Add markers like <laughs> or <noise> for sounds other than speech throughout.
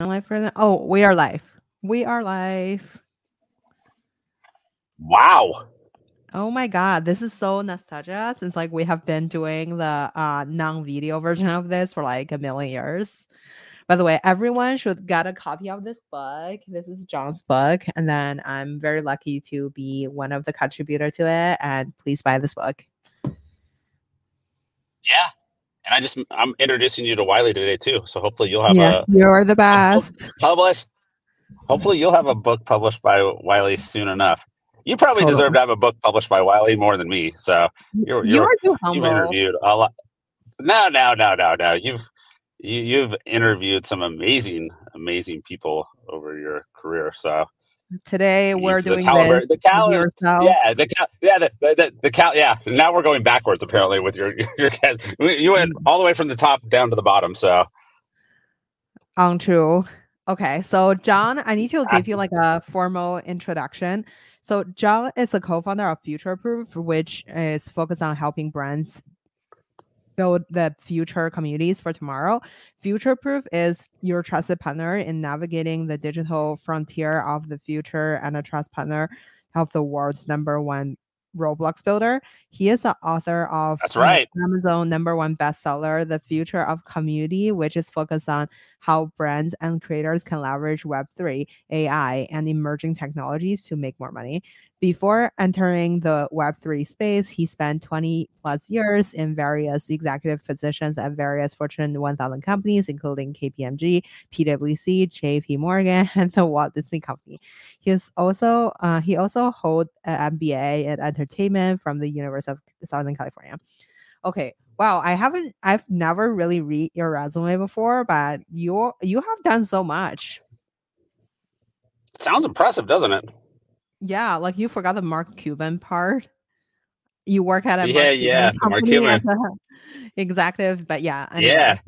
live for that. Oh, we are live. We are live. Wow. Oh my god, this is so nostalgia since like we have been doing the uh non-video version of this for like a million years. By the way, everyone should get a copy of this book. This is John's book, and then I'm very lucky to be one of the contributor to it. And please buy this book. Yeah. And I just I'm introducing you to Wiley today too. So hopefully you'll have yeah, a you're the best. published. Hopefully you'll have a book published by Wiley soon enough. You probably Totally. deserve to have a book published by Wiley more than me. So you're You you're are too you've interviewed a lot. No, no, no, no, no. You've you, you've interviewed some amazing, amazing people over your career. So Today we're the doing caliber- this the caliber- yeah, the cal- yeah, the the, the, the cal- yeah. Now we're going backwards apparently with your <laughs> your guys. You went all the way from the top down to the bottom. So Untrue. Okay, so John, I need to Ah. give you like a formal introduction. So John is the co-founder of Future Proof, which is focused on helping brands build the future communities for tomorrow. Future Proof is your trusted partner in navigating the digital frontier of the future and a trust partner of the world's number one Roblox builder. He is the author of That's right. Amazon number one bestseller, The Future of Community, which is focused on how brands and creators can leverage Web3, AI, and emerging technologies to make more money. Before entering the Web3 space, he spent 20 plus years in various executive positions at various Fortune 1000 companies, including KPMG, PwC, JP Morgan, <laughs> and the Walt Disney Company. He is also uh, he also holds an MBA in entertainment from the University of Southern California. Okay, wow, I haven't I've never really read your resume before, but you you have done so much. sounds impressive, doesn't it? Yeah, like you forgot the Mark Cuban part. You work at a Yeah, Mark yeah, Cuban Mark Cuban. <laughs> executive, but yeah, anyway. Yeah.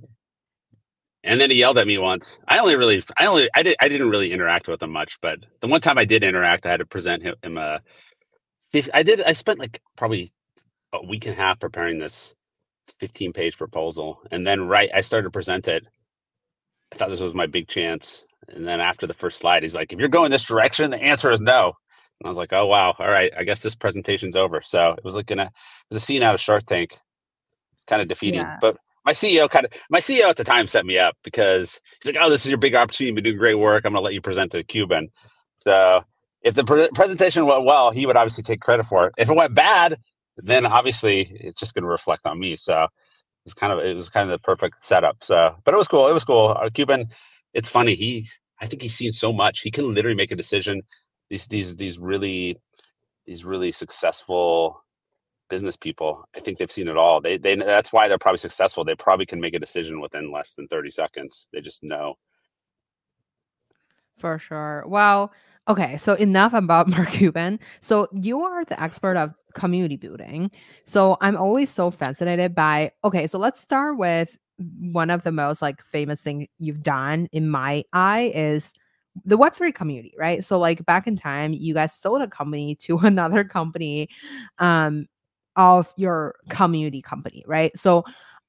And then he yelled at me once. I only really, I only, I did, I didn't really interact with him much, but the one time I did interact, I had to present him, him a. I did. I spent like probably a week and a half preparing this fifteen page proposal, and then right, I started to present it. I thought this was my big chance, and then after the first slide, he's like, "If you're going this direction, the answer is no." And I was like, "Oh wow, all right, I guess this presentation's over." So it was like gonna, it was a scene out of Shark Tank. Kind of defeating, Yeah. but my CEO kind of my CEO at the time set me up because he's like, "Oh, this is your big opportunity. You've been doing great work. I'm going to let you present to Cuban." So if the pre- presentation went well, he would obviously take credit for it. If it went bad, then obviously it's just going to reflect on me. So it's kind of it was kind of the perfect setup. So, but it was cool. It was cool. Our Cuban, it's funny. He, I think he's seen so much. He can literally make a decision. These these these really these really successful business people i think they've seen it all they they that's why they're probably successful they probably can make a decision within less than 30 seconds they just know For sure. Well, okay. So enough about <laughs> Mark Cuban. So you are the expert of community building. So I'm always so fascinated by. Okay, so let's start with one of the most like famous thing you've done in my eye is the Web3 community, right? So like back in time, you guys sold a company to <laughs> another company um of your community company, right? So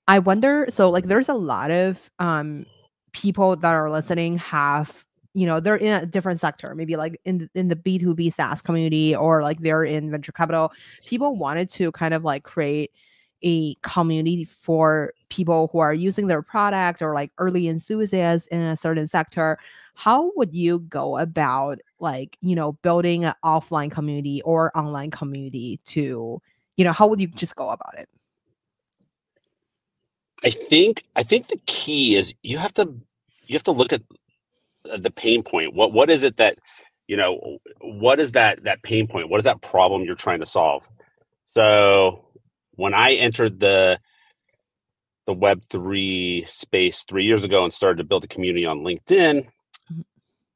I wonder, so like there's a lot of um people that are listening have you know they're in a different sector maybe like in in the b2b saas community or like they're in venture capital people wanted to kind of like create a community for people who are using their product or like early enthusiasts in a certain sector how would you go about like you know building an offline community or online community to you know how would you just go about it? I think i think the key is you have to you have to look at uh, the pain point. What what is it that you know what is that that pain point? What is that problem you're trying to solve? So when i entered the the web 3 space 3 years ago and started to build a community on linkedin Mhm.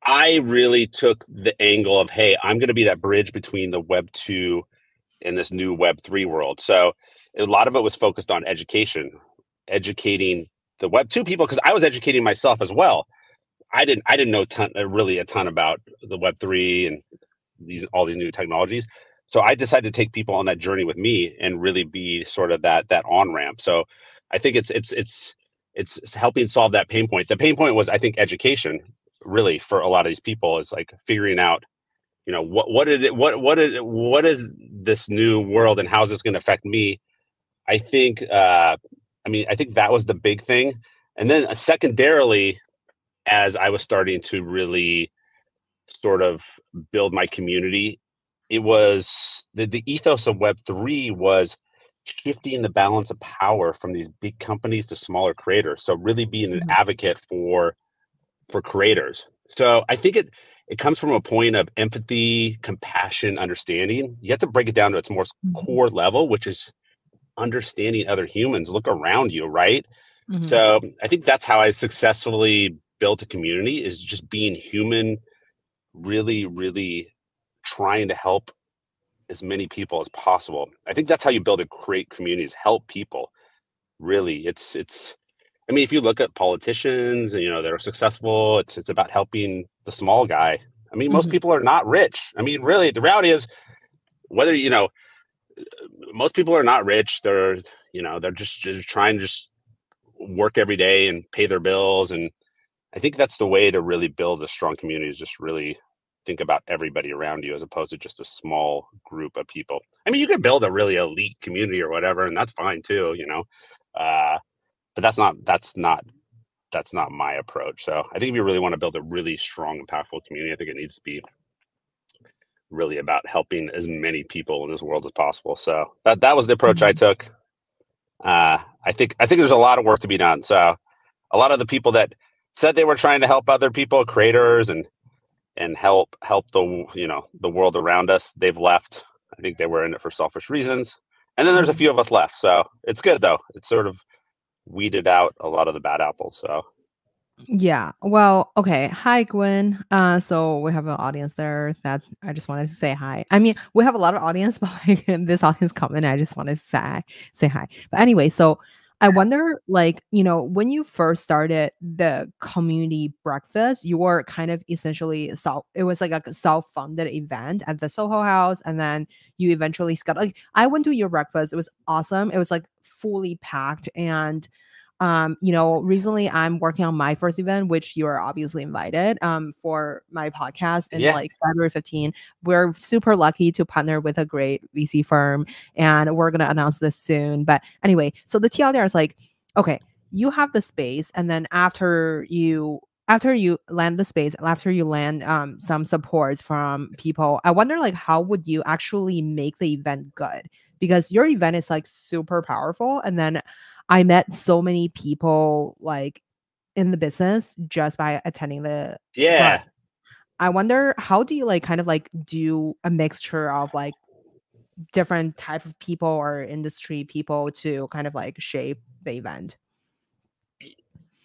i really took the angle of hey i'm going to be that bridge between the web 2 and this new web 3 world so a lot of it was focused on education educating the web 2 people because i was educating myself as well I didn't I didn't know ton, really a ton about the Web three and these all these new technologies. So I decided to take people on that journey with me and really be sort of that that on ramp. So I think it's it's it's it's helping solve that pain point. The pain point was, I think, education. Really, for a lot of these people, is like figuring out, you know, what what did it, what what did what is this new world and how is this going to affect me? I think, uh, I mean, I think that was the big thing, and then uh, secondarily, as I was starting to really sort of build my community, it was the, the ethos of Web three was shifting the balance of power from these big companies to smaller creators. So really being an mm-hmm. advocate for for creators. So I think it it comes from a point of empathy, compassion, understanding. You have to break it down to its more mm-hmm. core level, which is understanding other humans. Look around you, right? Mm-hmm. So I think that's how I successfully built a community is just being human, really, really trying to help as many people as possible. I think that's how you build a great community is help people. Really, it's it's. I mean, if you look at politicians, and you know, that are successful, it's it's about helping the small guy. I mean, most mm-hmm. people are not rich. I mean, really, the reality is, whether you know, most people are not rich. They're you know, they're just just trying to just work every day and pay their bills. And I think that's the way to really build a strong community. Is just really think about everybody around you as opposed to just a small group of people. I mean, you could build a really elite community or whatever, and that's fine too, you know. Uh, but that's not that's not that's not my approach. So I think if you really want to build a really strong and powerful community, I think it needs to be really about helping as many people in this world as possible. So that that was the approach I mm-hmm. took. Uh, I think I think there's a lot of work to be done. So a lot of the people that said they were trying to help other people, creators and and help help the you know the world around us. They've left. I think they were in it for selfish reasons. And then there's a mm-hmm. few of us left. So it's good though. It's sort of weeded out a lot of the bad apples so. Yeah. Well okay. Hi gwen. Uh so we have an audience there that i just wanted to say hi. I mean we have a lot of audience <laughs> but like this audience comment i just wanted to say say hi. But anyway so I wonder, like, you know, when you first started the community breakfast, you were kind of essentially self, it was like a self funded event at the Soho House. And then you eventually got, like, I went to your breakfast. It was awesome. It was like fully packed. And um, you know, recently I'm working on my first event, which you are obviously invited um, for my podcast in yeah. like February 15. We're super lucky to partner with a great VC firm, and we're gonna announce this soon. But anyway, so the TLDR is like, okay, you have the space, and then after you after you land the space after you land um, some support from people i wonder like how would you actually make the event good because your event is like super powerful and then I met so many people like in the business just by attending the yeah. I wonder how do you like kind of like do a mixture of like different type of people or industry people to kind of like shape the event?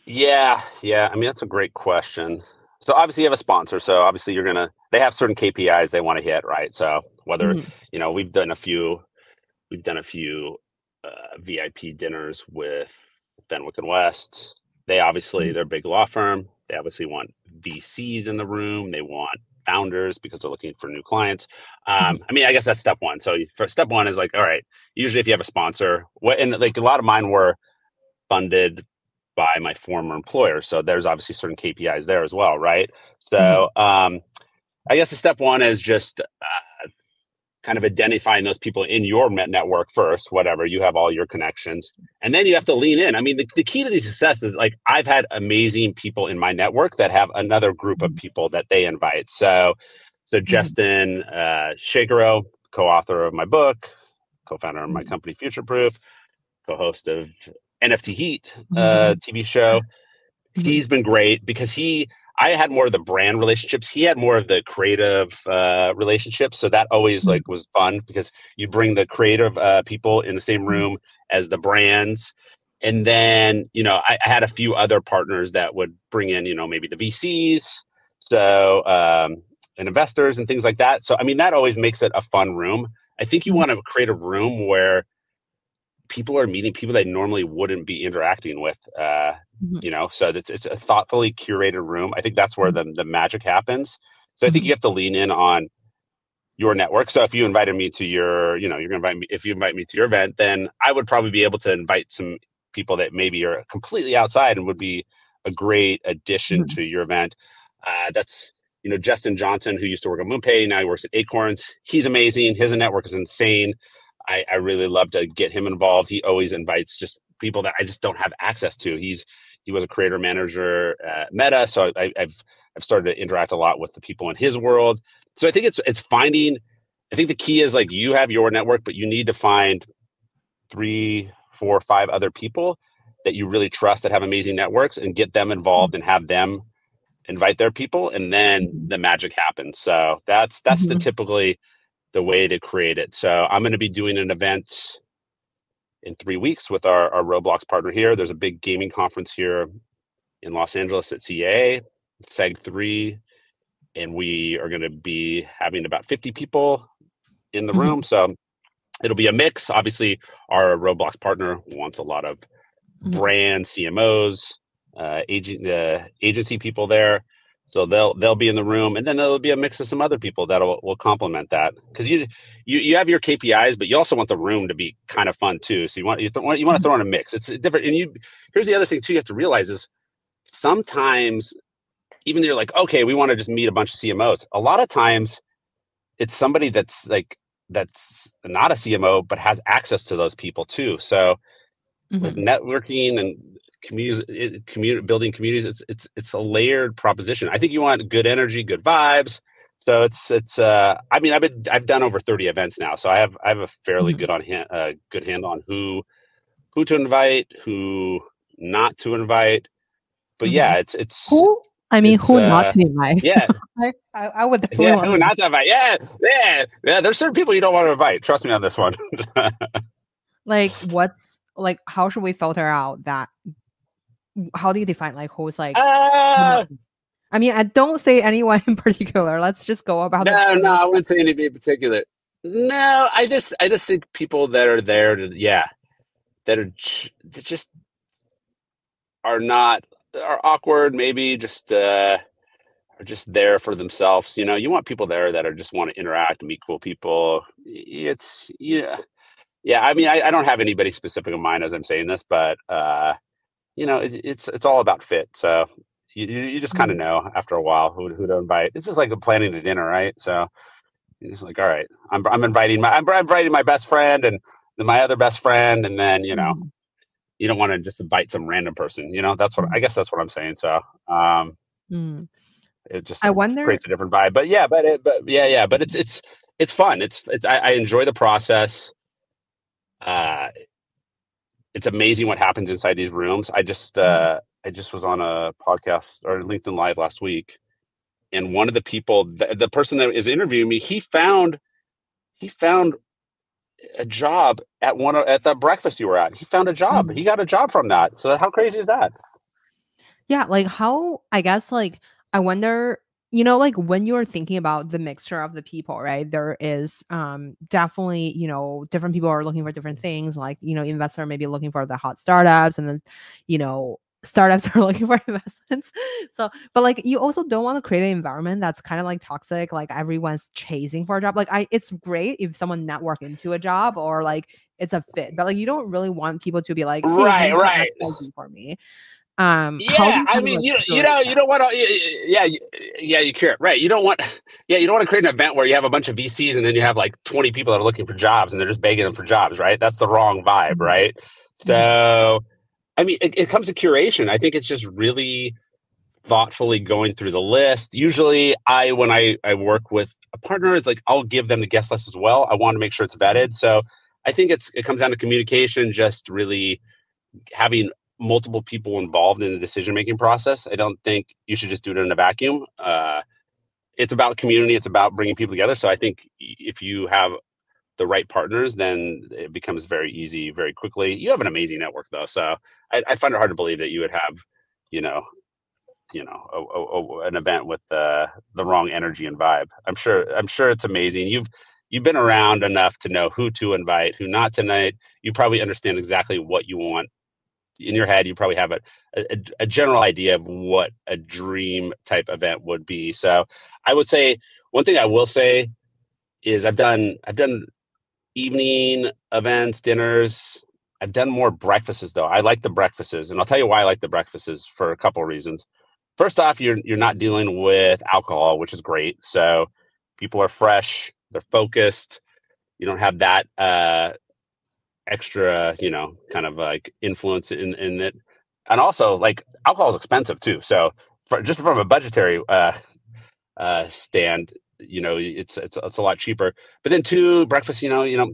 Yeah, yeah. I mean that's a great question. So obviously you have a sponsor, so obviously you're gonna they have certain KPIs they want to hit, right? So whether mm-hmm. you know we've done a few, we've done a few uh, VIP dinners with Fenwick and West. They obviously mm-hmm. they're a big law firm. They obviously want VCs in the room. They want founders because they're looking for new clients. Um, mm-hmm. I mean, I guess that's step one. So for step one is like, all right, usually if you have a sponsor, what and like a lot of mine were funded by my former employer. So there's obviously certain KPIs there as well, right? So mm-hmm. um, I guess the step one is just uh, kind of identifying those people in your network first, whatever you have all your connections, and then you have to lean in. I mean, the, the key to these success is like I've had amazing people in my network that have another group of mm-hmm. people that they invite. So, so mm-hmm. Justin uh, Shenkarow, co-author of my book, co-founder of my mm-hmm. company Future Proof, co-host of NFT Heat uh, TV show. He's been great because he I had more of the brand relationships. He had more of the creative uh, relationships. So that always mm-hmm. like was fun because you bring the creative uh, people in the same mm-hmm. room as the brands. And then, you know, I, I, had a few other partners that would bring in, you know, maybe the VCs, so um, and investors and things like that. So I mean, that always makes it a fun room. I think you mm-hmm. want to create a room where people are meeting people they normally wouldn't be interacting with. Uh, mm-hmm. You know, so it's it's a thoughtfully curated room. I think that's where mm-hmm. the the magic happens. So I think you mm-hmm. have to lean in on your network. So if you invited me to your, you know, you're gonna invite me if you invite me to your event, then I would probably be able to invite some people that maybe are completely outside and would be a great addition mm-hmm. to your event. Uh, that's you know Justin Johnson, who used to work at MoonPay, now he works at Acorns. He's amazing. His network is insane. I, I really love to get him involved. He always invites just people that I just don't have access to. He's he was a creator manager at Meta, so I, I've I've started to interact a lot with the people in his world. So I think it's it's finding. I think the key is like you have your network, but you need to find three, four, five other people that you really trust that have amazing networks and get them involved and have them invite their people and then mm-hmm. the magic happens so that's that's mm-hmm. the typically the way to create it so i'm going to be doing an event in three weeks with our, our roblox partner here there's a big gaming conference here in los angeles at ca seg 3 and we are going to be having about 50 people in the mm-hmm. room so it'll be a mix obviously our roblox partner wants a lot of mm-hmm. brand cmos uh, agent uh, agency people there. So they'll they'll be in the room, and then there'll be a mix of some other people that will complement that because you you you have your KPIs, but you also want the room to be kind of fun too. So you want you, th- you want to throw in a mix. It's different, and you here's the other thing too. You have to realize is sometimes even though you're like okay, we want to just meet a bunch of CMOs. A lot of times it's somebody that's like that's not a CMO but has access to those people too. So mm-hmm. with networking and communities, community building communities. It's it's it's a layered proposition. I think you want good energy, good vibes. So it's it's. Uh, I mean, I've been I've done over thirty events now, so I have I have a fairly mm-hmm. good on hand, uh, good handle on who who to invite, who not to invite. But mm-hmm. yeah, it's it's who. I mean, who uh, not to invite? Yeah, <laughs> I, I, would. <laughs> Yeah, who not to invite? Yeah, yeah, yeah. There's certain people you don't want to invite. Trust me on this one. <laughs> like, what's like? How should we filter out that how do you define like who's like uh, I mean, I don't say anyone in <laughs> particular. Let's just go about No, no, I wouldn't say anybody in particular. No, I just I just think people that are there to yeah, that are that just are not are awkward, maybe just uh are just there for themselves. You know, you want people there that are just want to interact and meet cool people. It's yeah. Yeah, I mean, I, I don't have anybody specific in mind as I'm saying this, but uh you know, it's it's, it's all about fit. So you, you just kind of mm-hmm. know after a while who who to invite. It's just like planning a dinner, right? So it's like, all right, I'm I'm inviting my I'm, inviting my best friend and my other best friend, and then you know, mm-hmm. you don't want to just invite some random person. You know, that's what I mm-hmm. guess that's what I'm saying. So um, mm. it just I wonder creates a different vibe. But yeah, but it, but yeah, yeah, but it's it's it's fun. It's it's I, I enjoy the process. Uh, it's amazing what happens inside these rooms. I just mm-hmm. uh, I just was on a podcast or LinkedIn Live last week, and one of the people, the, the person that is interviewing me, he found he found a job at one of, at the breakfast you were at. He found a job. Mm-hmm. He got a job from that. So how crazy is that? Yeah, like how I guess like I wonder you know like when you're thinking about the mixture of the people right there is um definitely you know different people are looking for different things like you know investor maybe looking for the hot startups and then you know startups <laughs> are looking for investments. So but like you also don't want to create an environment that's kind of like toxic like everyone's chasing for a job. Like i it's great if someone network into a job or like it's a fit but like you don't really want people to be like hey, right right. for me um, yeah, I mean, you you know, you don't want to, yeah, yeah, you care, right? You don't want, <sighs> yeah, you don't want to create an event where you have a bunch of VCs and then you have like twenty people that are looking for jobs and they're just begging them for jobs, right? That's the wrong vibe, mm-hmm. right? Mm-hmm. So, I mean, it, it comes to curation. I think it's just really thoughtfully going through the list. Usually, I when I I work with a partner is like I'll give them the guest list as well. I want to make sure it's vetted. So, I think it's it comes down to communication, just really having multiple people involved in the decision making process. I don't think you should just do it in a vacuum. Uh, it's about community. It's about bringing people together. So I think if you have the right partners, then it becomes very easy, very quickly. You have an amazing network, though, so I, I find it hard to believe that you would have, you know, you know, a, a, an event with the the wrong energy and vibe. I'm sure. I'm sure it's amazing. You've you've been around enough to know who to invite, who not tonight. You probably understand exactly what you want in your head you probably have a, a, a, general idea of what a dream type event would be so i would say one thing i will say is i've done i've done evening events dinners I've done more breakfasts though. I like the breakfasts, and I'll tell you why I like the breakfasts for a couple of reasons. First off, you're you're not dealing with alcohol, which is great. So people are fresh, they're focused. You don't have that uh, extra, you know, kind of like influence in in it. And also, like alcohol is expensive too. So for, just from a budgetary uh, uh, stand, you know, it's it's it's a lot cheaper. But then two breakfast, you know, you know,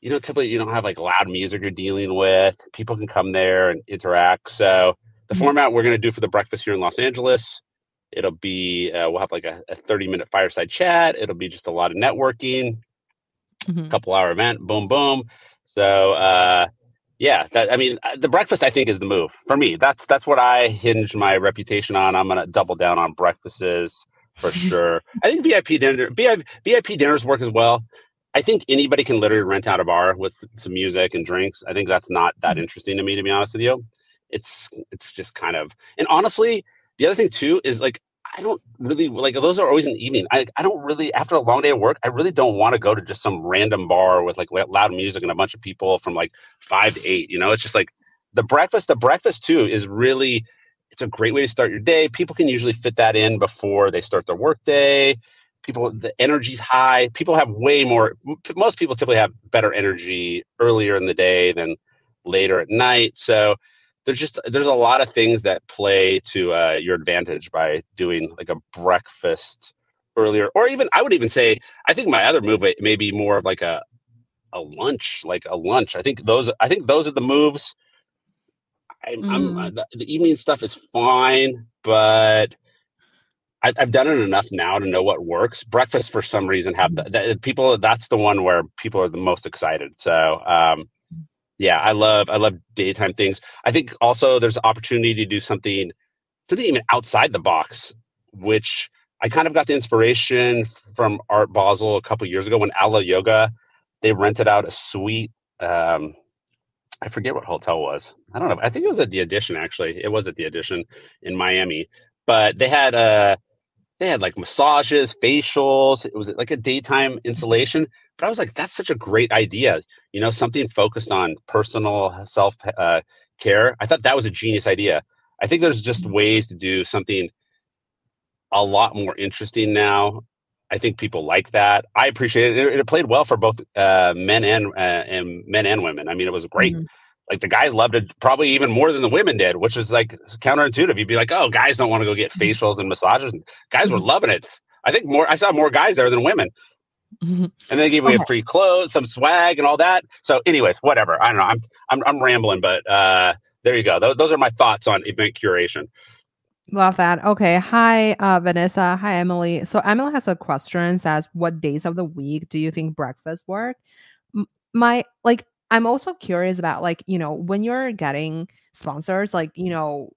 you know, typically you don't have like loud music you're dealing with. People can come there and interact. So the mm-hmm. format we're going to do for the breakfast here in Los Angeles, it'll be uh, we'll have like a, a 30 minute fireside chat. It'll be just a lot of networking, mm-hmm. couple hour event, boom, boom. So uh, yeah, that I mean, uh, the breakfast I think is the move for me. That's that's what I hinge my reputation on. I'm going to double down on breakfasts for <laughs> sure. I think VIP dinner, VIP, VIP dinners work as well. I think anybody can literally rent out a bar with some music and drinks. I think that's not that mm-hmm. interesting to me, to be honest with you. It's it's just kind of and honestly, the other thing too is like I don't really like those are always in the evening. I, I don't really after a long day of work, I really don't want to go to just some random bar with like loud music and a bunch of people from like five to eight. You know, it's just like the breakfast. The breakfast too is really it's a great way to start your day. People can usually fit that in before they start their work day people the energy's high people have way more most people typically have better energy earlier in the day than later at night so there's just there's a lot of things that play to uh, your advantage by doing like a breakfast earlier or even i would even say i think my other move may be more of like a a lunch like a lunch i think those i think those are the moves I'm, mm. I'm uh, the, the evening stuff is fine but I, have done it enough now to know what works. Breakfast, for some reason, have the, the, people. That's the one where people are the most excited. So, um, yeah, I love I love daytime things. I think also there's an opportunity to do something something even outside the box, which I kind of got the inspiration from Art Basel a couple years ago when Alo Yoga they rented out a suite. Um, I forget what hotel was. I don't know. I think it was at the Edition actually. It was at the Edition in Miami, but they had a they had like massages, facials. It was like a daytime installation. But I was like, that's such a great idea. You know, something focused on personal self uh, care. I thought that was a genius idea. I think there's just ways to do something a lot more interesting now. I think people like that. I appreciate it. It, it played well for both uh, men and uh, and men and women. I mean, it was great. Mm-hmm like the guys loved it probably even more than the women did, which is like counterintuitive. You'd be like, oh, guys don't want to go get mm-hmm. facials and massages. And guys were mm-hmm. loving it. I think more. I saw more guys there than women. And they gave me okay. free clothes, some swag, and all that. So, anyways, whatever. I don't know. I'm I'm, I'm rambling, but uh, there you go. Th- those are my thoughts on event curation. Love that. Okay. Hi, uh, Vanessa. Hi, Emily. So Emily has a question. Says, what days of the week do you think breakfast work? my like I'm also curious about like, you know, when you're getting sponsors, like, you know,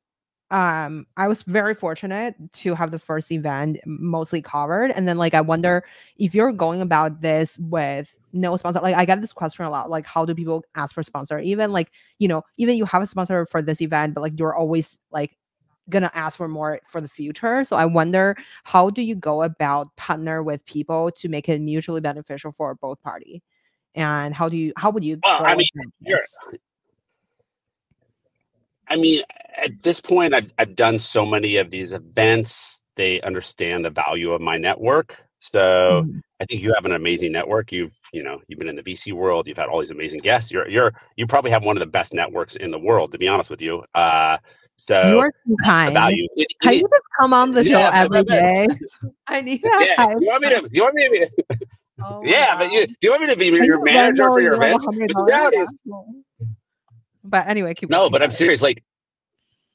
um I was very fortunate to have the first event mostly covered and then like I wonder if you're going about this with no sponsor like I get this question a lot like how do people ask for sponsor? Even like you know even you have a sponsor for this event but like you're always like gonna ask for more for the future so I wonder how do you go about partner with people to make it mutually beneficial for both party? And how do you how would you well, I mean, I mean, at this point, I've I've done so many of these events. They understand the value of my network. So mm-hmm. I think you have an amazing network. You've you know you've been in the VC world. You've had all these amazing guests. You're you're you probably have one of the best networks in the world. To be honest with you. Uh, so you're too kind. Value. It, you just come on the show yeah, every day? <laughs> <laughs> I need that. Yeah, you want me to? You want me to? Oh <laughs> yeah, but you do you want me to be your manager for your events? But, but anyway, keep no. But I'm serious. Like,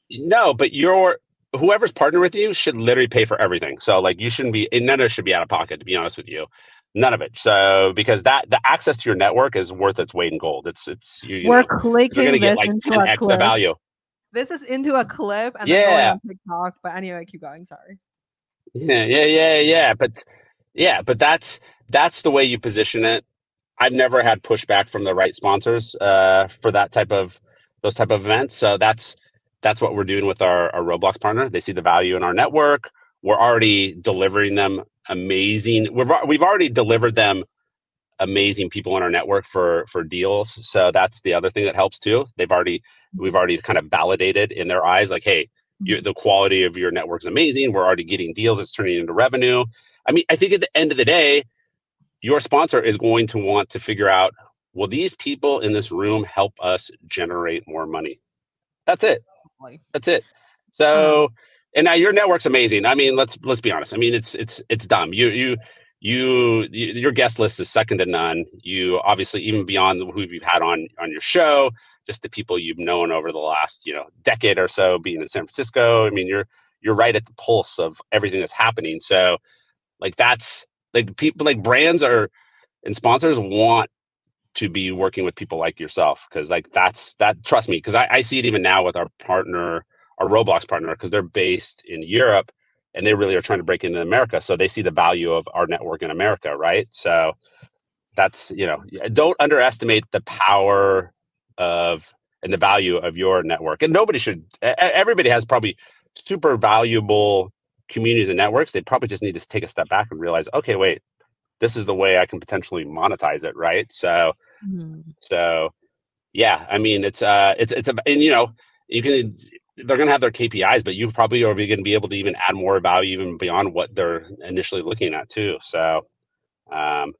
no, but your whoever's partnered with you should literally pay for everything. So like, you shouldn't be. None of it should be out of pocket. To be honest with you, none of it. So because that the access to your network is worth its weight in gold. It's it's you, you we're know, clicking you're gonna get like 10x the value. This is into a clip and yeah. then on TikTok. But anyway, keep going. Sorry. Yeah, yeah, yeah, yeah. But yeah, but that's that's the way you position it. I've never had pushback from the right sponsors uh, for that type of those type of events. So that's that's what we're doing with our, our Roblox partner. They see the value in our network. We're already delivering them amazing. We've we've already delivered them amazing people in our network for for deals. So that's the other thing that helps too. They've already mm-hmm. we've already kind of validated in their eyes, like, hey, mm-hmm. you the quality of your network is amazing. We're already getting deals. It's turning into revenue. I mean, I think at the end of the day, your sponsor is going to want to figure out will these people in this room help us generate more money? That's it. That's it. So, uh-huh. and now your network's amazing. I mean, let's let's be honest. I mean, it's it's it's dumb. You you you, you your guest list is second to none. You obviously even beyond who you've had on on your show, just the people you've known over the last you know decade or so being in San Francisco. I mean, you're you're right at the pulse of everything that's happening. So, like that's like people like brands are and sponsors want to be working with people like yourself because like that's that trust me because I, I see it even now with our partner our roblox partner because they're based in europe and they really are trying to break into america so they see the value of our network in america right? So that's you know don't underestimate the power of and the value of your network and nobody should everybody has probably super valuable communities and networks they probably just need to take a step back and realize okay wait this is the way I can potentially monetize it, right? So, mm-hmm. so yeah, I mean, it's uh, it's it's a, and you know, you can they're going to have their KPIs, but you probably are going to be able to even add more value even beyond what they're initially looking at too. So, um,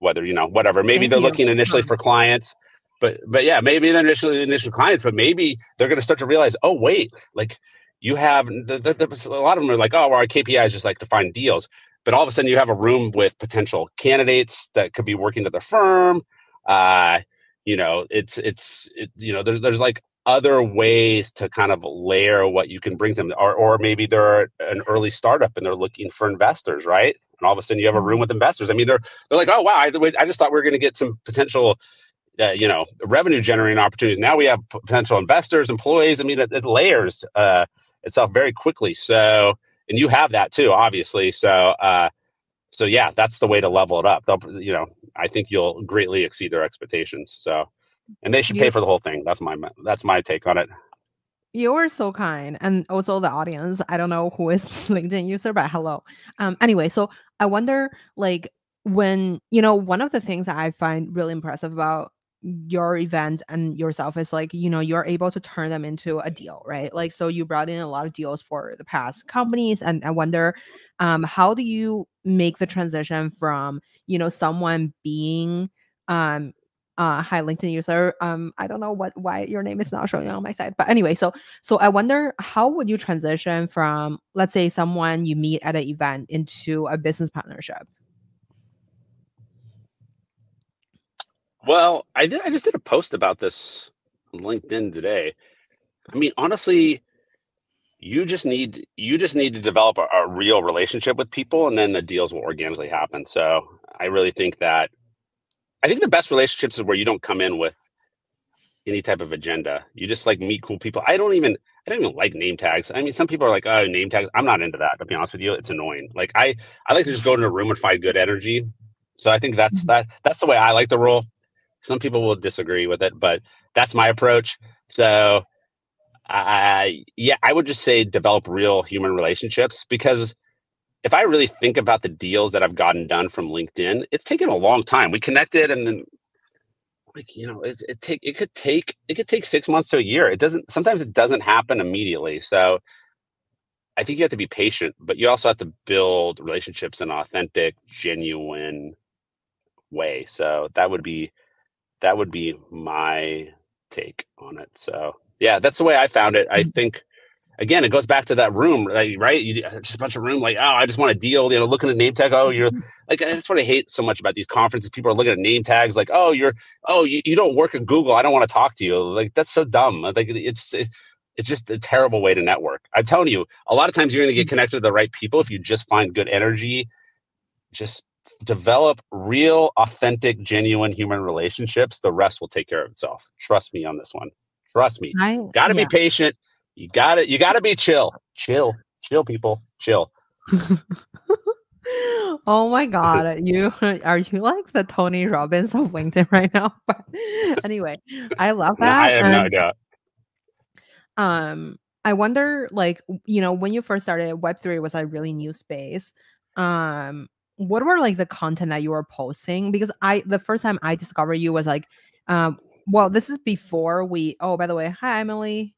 whether you know whatever, maybe Thank they're you. looking initially for clients, but but yeah, maybe they're initially initial clients, but maybe they're going to start to realize, oh wait, like you have the, the, the, a lot of them are like, oh, well, our KPI is just like to find deals but all of a sudden you have a room with potential candidates that could be working at the firm uh, you know it's it's it, you know there's there's like other ways to kind of layer what you can bring to them or, or maybe they're an early startup and they're looking for investors right? And all of a sudden you have a room mm-hmm. with investors. I mean they're they're like oh wow i, I just thought we were going to get some potential uh, you know revenue generating opportunities. Now we have potential investors employees. I mean it, it layers uh, itself very quickly. So and you have that too, obviously. So, uh, so yeah, that's the way to level it up. They'll, you know, I think you'll greatly exceed their expectations. So, and they should pay for the whole thing. That's my that's my take on it. You are so kind, and also the audience. I don't know who is <laughs> LinkedIn user, but hello. Um. Anyway, so I wonder, like, when you know, one of the things I find really impressive about your event and yourself is like you know you're able to turn them into a deal right? Like so you brought in a lot of deals for the past companies and i wonder um how do you make the transition from you know someone being um uh hi linkedin user um i don't know what why your name is not showing on my side but anyway so so i wonder how would you transition from let's say someone you meet at an event into a business partnership Well, I did. I just did a post about this on LinkedIn today. I mean, honestly, you just need you just need to develop a, a real relationship with people, and then the deals will organically happen. So I really think that I think the best relationships is where you don't come in with any type of agenda. You just like meet cool people. I don't even I don't even like name tags. I mean, some people are like, oh, name tags. I'm not into that. To be honest with you, it's annoying. Like I I like to just go into a room and find good energy. So I think that's mm-hmm. that that's the way I like the roll. Some people will disagree with it, but that's my approach. So, I yeah, I would just say develop real human relationships because if I really think about the deals that I've gotten done from LinkedIn, it's taken a long time. We connected and then like you know it's, it take it could take it could take six months to a year it doesn't sometimes it doesn't happen immediately so i think you have to be patient but you also have to build relationships in an authentic genuine way so that would be that would be my take on it. So yeah, that's the way I found it. I mm-hmm. think again, it goes back to that room, right? You just a bunch of room, like, oh, I just want a deal. You know, looking at name tag. Oh, you're mm-hmm. like that's what I hate so much about these conferences. People are looking at name tags, like, oh, you're, oh, you, you don't work at Google. I don't want to talk to you. Like that's so dumb. Like it's. It, it's just a terrible way to network. I'm telling you, a lot of times you're going to get mm-hmm. connected to the right people if you just find good energy. Just develop real, authentic, genuine human relationships, the rest will take care of itself. Trust me on this one. Trust me. I, Got to yeah. be patient. You got to you got to be chill. Chill. Chill people. Chill. <laughs> oh my god, <laughs> you are you like the Tony Robbins of LinkedIn right now? <laughs> But anyway, I love that. I have no doubt. Um, I wonder, like, you know, when you first started, Web three was a really new space. Um, what were like the content that you were posting? Because I the first time I discovered you was like, um, well, this is before we. Oh, by the way, hi Emily.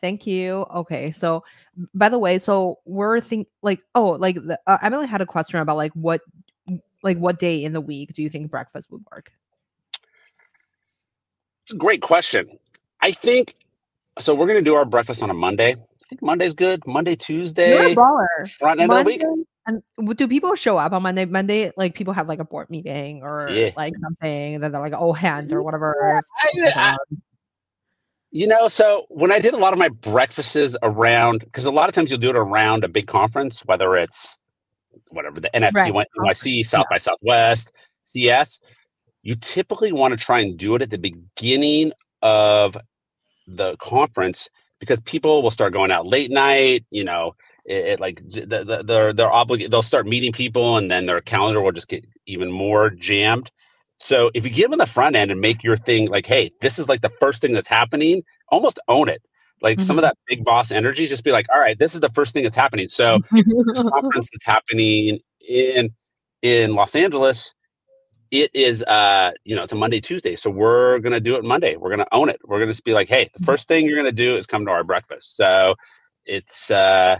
Thank you. Okay, so by the way, so we're think like oh like the, uh, Emily had a question about like what like what day in the week do you think breakfast would work? It's a great question. I think so. We're going to do our breakfast on a Monday. I think Monday's good. Monday, Tuesday, front end Monday, of the week. And do people show up on Monday? Monday, like people have like a board meeting or yeah. like something that they're like oh, hands or whatever. I, I, you know, so when I did a lot of my breakfasts around, because a lot of times you'll do it around a big conference, whether it's whatever the NFT, right. NYC, South yeah. by Southwest, CS, you typically want to try and do it at the beginning of the conference because people will start going out late night, you know, it, it like the, the, they're they're obligated they'll start meeting people and then their calendar will just get even more jammed so if you give them the front end and make your thing like hey this is like the first thing that's happening almost own it like mm-hmm. some of mm-hmm. that big boss energy just be like all right this is the first thing that's happening so this <laughs> conference that's happening in in los angeles it is uh you know it's a monday tuesday so we're gonna do it monday we're gonna own it we're gonna just be like hey the mm-hmm. first thing you're gonna do is come to our breakfast so it's uh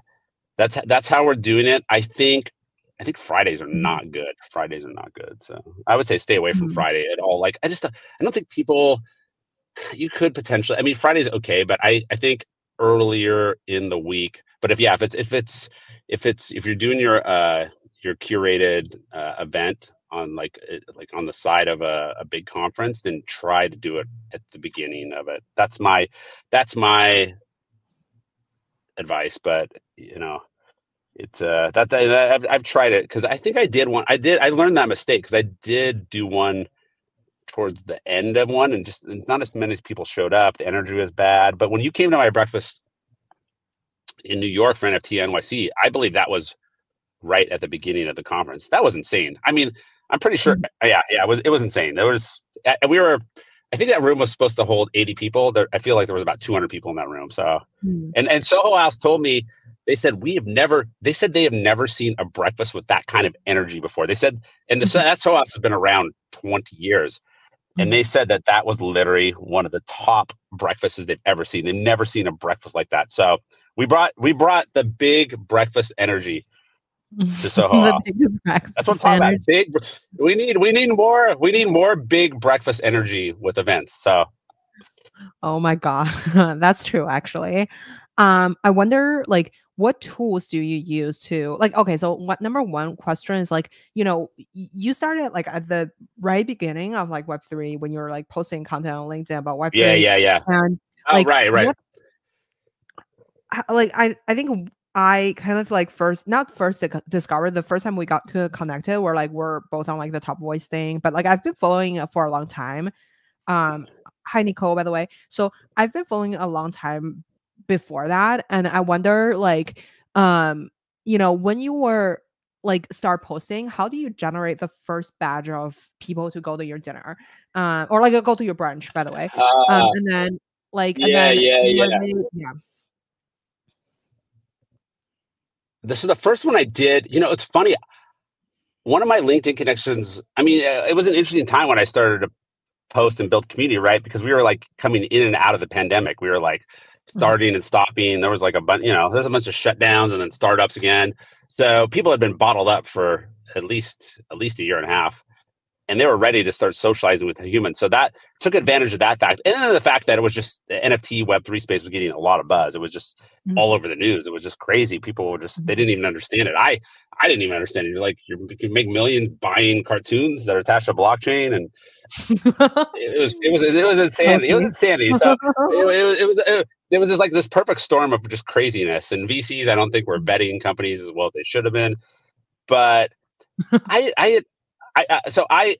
that's that's how we're doing it. I think I think Fridays are not good. Fridays are not good. So I would say stay away from mm-hmm. Friday at all. Like I just I don't think people you could potentially I mean Friday's okay, but I I think earlier in the week. But if yeah, if it's if it's if it's if you're doing your uh your curated uh, event on like uh, like on the side of a, a big conference, then try to do it at the beginning of it. That's my that's my advice, but you know, it's uh that, that I've, I've tried it because I think I did one. I did I learned that mistake because I did do one towards the end of one, and just it's not as many people showed up. The energy was bad, but when you came to my breakfast in New York for NFT NYC, I believe that was right at the beginning of the conference. That was insane. I mean, I'm pretty sure. Mm-hmm. Yeah, yeah, it was it was insane. There was we were I think that room was supposed to hold 80 people. There, I feel like there was about 200 people in that room. So, mm. and and Soho House told me they said we have never. They said they have never seen a breakfast with that kind of energy before. They said, and the, mm-hmm. that Soho House has been around 20 years, mm. and they said that that was literally one of the top breakfasts they've ever seen. They've never seen a breakfast like that. So we brought we brought the big breakfast energy to Soho. <laughs> That's what I'm talking about. Big. We need we need more we need more big breakfast energy with events. So. Oh my god, <laughs> that's true. Actually, um, I wonder like what tools do you use to like okay so what number one question is like you know you started like at the right beginning of like web3 when you were like posting content on linkedin about web3 yeah yeah yeah and oh, like, right right what, like i i think I kind of like first, not first discovered the first time we got to connected, we're like we're both on like the top voice thing, but like I've been following for a long time. Um, hi Nicole, by the way. So I've been following a long time before that, and I wonder like, um, you know, when you were like start posting, how do you generate the first batch of people to go to your dinner, uh, or like go to your brunch, by the way, uh, um, and then like, yeah, and then yeah, yeah, yeah. This is the first one I did. You know, it's funny. One of my LinkedIn connections, I mean, uh, it was an interesting time when I started to post and build community, right? Because we were like coming in and out of the pandemic. We were like mm-hmm. starting and stopping. There was like a bunch, you know, there's a bunch of shutdowns and then startups again. So people had been bottled up for at least at least a year and a half and they were ready to start socializing with the humans. So that took advantage of that fact, and then the fact that it was just the NFT Web three space was getting a lot of buzz. It was just mm-hmm. all over the news. It was just crazy. People were just they mm-hmm. didn't even understand it. I I didn't even understand it. You're like you can make millions buying cartoons that are attached to blockchain, and it was it was it was <laughs> insanity. It was insanity. So it, it, it was. It, it was just like this perfect storm of just craziness and VCs. I don't think were betting companies as well as they should have been, but I I I, I so I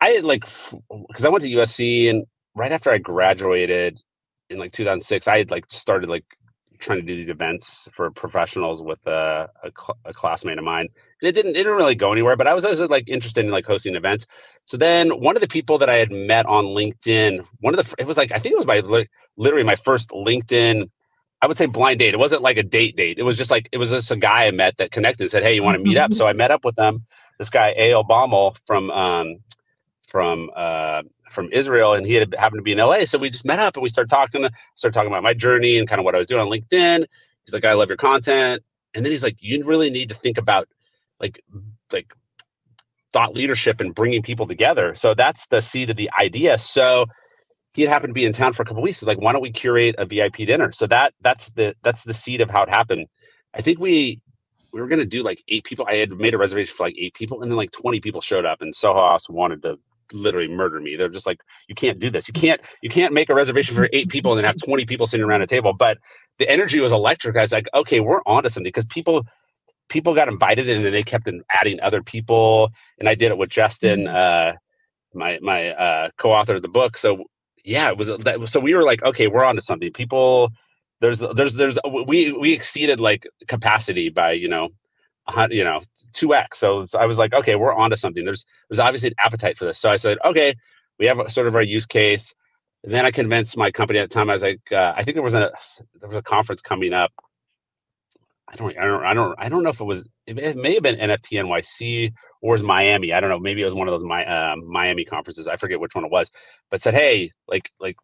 I had like because I went to USC and right after I graduated in like 2006, I had like started like trying to do these events for professionals with a, a, cl- a, classmate of mine. And it didn't it didn't really go anywhere, but I was always uh, like interested in like hosting events. So then one of the people that I had met on LinkedIn, one of the it was like I think it was my literally my first LinkedIn. I would say blind date. It wasn't like a date date. It was just like it was just a guy I met that connected and said, "Hey, you want to meet up?" <laughs> So I met up with them this guy Eyal Baumel from um, from uh, from Israel, and he had happened to be in LA. So we just met up and we started talking. Started talking about my journey and kind of what I was doing on LinkedIn. He's like, "I love your content," and then he's like, "You really need to think about like like thought leadership and bringing people together." So that's the seed of the idea. So he had happened to be in town for a couple weeks. He's like, "Why don't we curate a VIP dinner?" So that that's the that's the seed of how it happened. I think we we were gonna do like eight people. I had made a reservation for like eight people, and then like twenty people showed up, and Soho House wanted to literally murder me. They're just like, you can't do this. You can't you can't make a reservation for eight people and then have twenty people sitting around a table. But the energy was electric. I was like, okay, we're onto something because people people got invited and then they kept adding other people. And I did it with Justin, mm-hmm. uh, my my uh, co-author of the book. So yeah, it was that. So we were like, okay, we're onto something. People, there's there's there's we we exceeded like capacity by you know you know, 2x. So I was like, okay, we're onto something. There's there's obviously an appetite for this. So I said, okay, we have a, sort of our use case. And then I convinced my company at the time. I was like, uh, I think there was a there was a conference coming up. I don't, I don't, I don't, I don't know if it was. It, may have been NFT NYC or was Miami. I don't know. Maybe it was one of those my, uh, Miami conferences. I forget which one it was. But said, hey, like, like,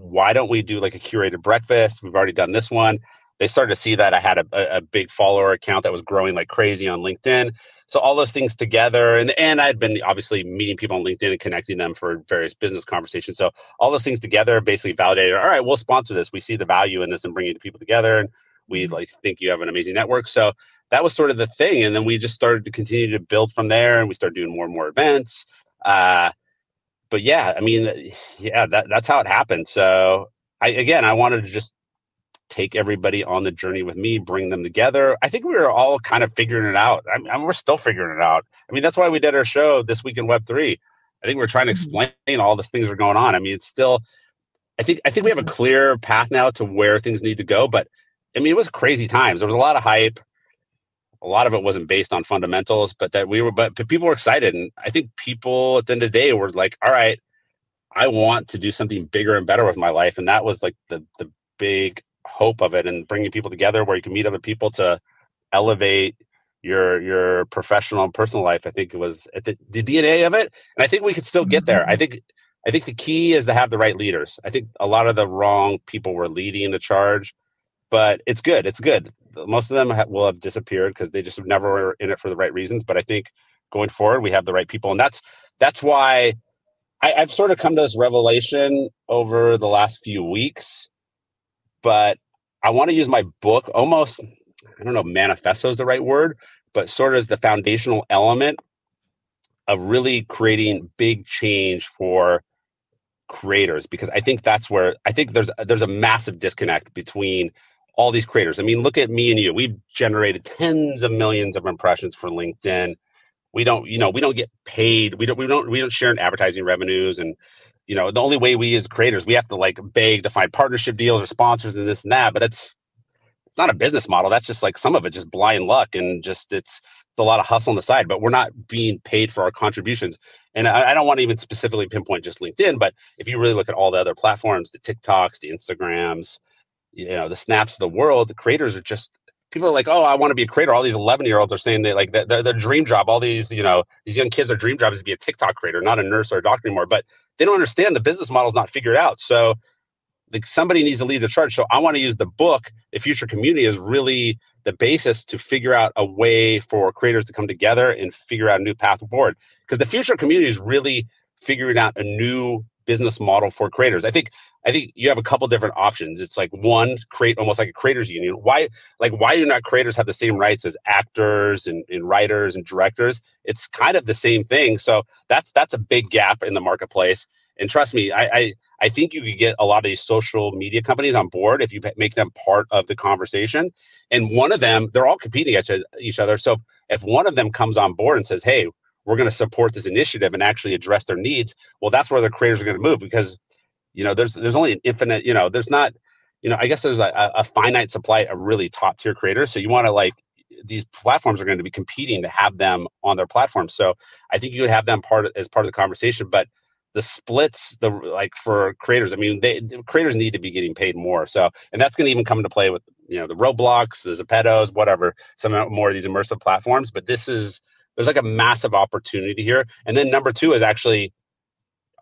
why don't we do like a curated breakfast? We've already done this one they started to see that I had a, a big follower account that was growing like crazy on LinkedIn. So all those things together, and and I'd been obviously meeting people on LinkedIn and connecting them for various business conversations. So all those things together basically validated. All right, we'll sponsor this. We see the value in this and bringing the people together, and we mm-hmm. like think you have an amazing network. So that was sort of the thing, and then we just started to continue to build from there, and we started doing more and more events. Uh, but yeah, I mean, yeah, that, that's how it happened. So I again, I wanted to just take everybody on the journey with me, bring them together. I think we were all kind of figuring it out. I mean, we're still figuring it out. I mean, that's why we did our show this week in Web three. I think we're trying to mm-hmm. explain all the things that are going on. I mean, it's still. I think I think we have a mm-hmm. clear path now to where things need to go. But I mean, it was crazy times. There was a lot of hype. A lot of it wasn't based on fundamentals, but that we were. But, but people were excited, and I think people at the end of the day were like, "All right, I want to do something bigger and better with my life," and that was like the the big hope of it and bringing people together where you can meet other people to elevate your your professional and personal life i think it was the, the dna of it and i think we could still get there i mm-hmm. think i think the key is to have the right leaders i think a lot of the wrong people were leading the charge but it's good it's good most of them will have disappeared because they just never were in it for the right reasons but i think going forward we have the right people and that's that's why I, i've sort of come to this revelation over the last few weeks but I want to use my book almost, I don't know, manifesto is the right word, but sort of as the foundational element of really creating big change for creators because I think that's where I think there's there's a massive disconnect between all these creators. I mean, look at me and you. We've generated tens of millions of impressions for LinkedIn. We don't, you know, we don't get paid. We don't, we don't, we don't share in advertising revenues and you know the only way we as creators we have to like beg to find partnership deals or sponsors and this and that but it's it's not a business model that's just like some of it just blind luck and just it's it's a lot of hustle on the side but we're not being paid for our contributions and I, I don't want to even specifically pinpoint just linkedin but if you really look at all the other platforms the tiktoks the instagrams you know the snaps of the world the creators are just people are like, oh, I want to be a creator. All these 11 year olds are saying that like their, their dream job, all these, you know, these young kids, their dream job is to be a TikTok creator, not a nurse or a doctor anymore. But they don't understand the business model is not figured out. So like somebody needs to lead the charge. So I want to use the book, The Future Community, is really the basis to figure out a way for creators to come together and figure out a new path forward. Because the future community is really figuring out a new business model for creators. I think I think you have a couple different options. It's like one, create almost like a creators union. Why like why do not creators have the same rights as actors and, and writers and directors? It's kind of the same thing. So that's that's a big gap in the marketplace. And trust me, I, I I think you could get a lot of these social media companies on board if you make them part of the conversation. And one of them, they're all competing at each other. So if one of them comes on board and says, "Hey, we're going to support this initiative and actually address their needs," well, that's where the creators are going to move because you know there's there's only an infinite you know there's not you know i guess there's a, a finite supply of really top tier creators. So you want to like these platforms are going to be competing to have them on their platform. So i think you would have them part of, as part of the conversation but the splits the like for creators i mean they creators need to be getting paid more. So and that's going to even come into play with you know the roblox the Zepetos, whatever some more of these immersive platforms but this is there's like a massive opportunity here. And then number two is actually,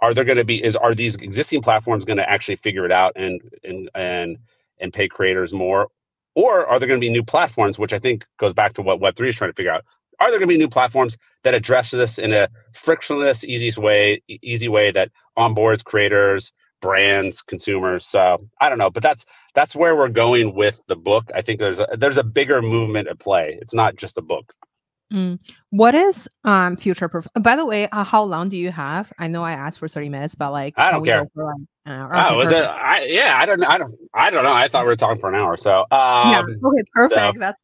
are there going to be is are these existing platforms going to actually figure it out and and and and pay creators more, or are there going to be new platforms, which I think goes back to what Web three is trying to figure out? Are there going to be new platforms that address this in a frictionless, easiest way, easy way that onboards creators, brands, consumers. So I don't know, but that's that's where we're going with the book. I think there's a, there's a bigger movement at play. It's not just a book. Mm. What is um future proof? By the way, uh, how long do you have? I know I asked for thirty minutes, but like I don't care. For, like, uh, oh, was it? I, yeah, I don't, I don't, I don't know. I thought we were talking for an hour. So um, yeah, okay, perfect. So, that's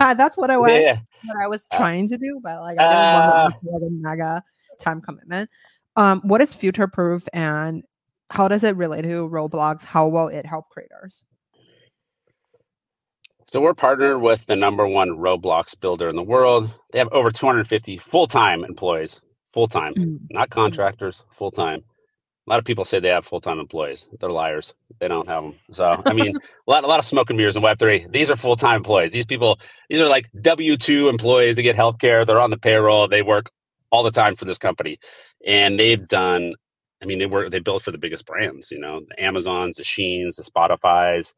uh, <laughs> that's what I <laughs> was. Yeah. What I was uh, trying to do, but like I didn't want to uh, a mega time commitment. Um, what is future proof and how does it relate to Roblox? How will it help creators? So we're partnered with the number one Roblox builder in the world. They have over 250 full-time employees, full-time, mm-hmm. not contractors, full-time. A lot of people say they have full-time employees. They're liars. They don't have them. So I mean, a <laughs> lot, a lot of smoke and mirrors in Web three. These are full-time employees. These people, these are like W two employees. They get healthcare. They're on the payroll. They work all the time for this company, and they've done I mean, they were they built for the biggest brands, you know, the Amazons, the Sheins, the Spotify's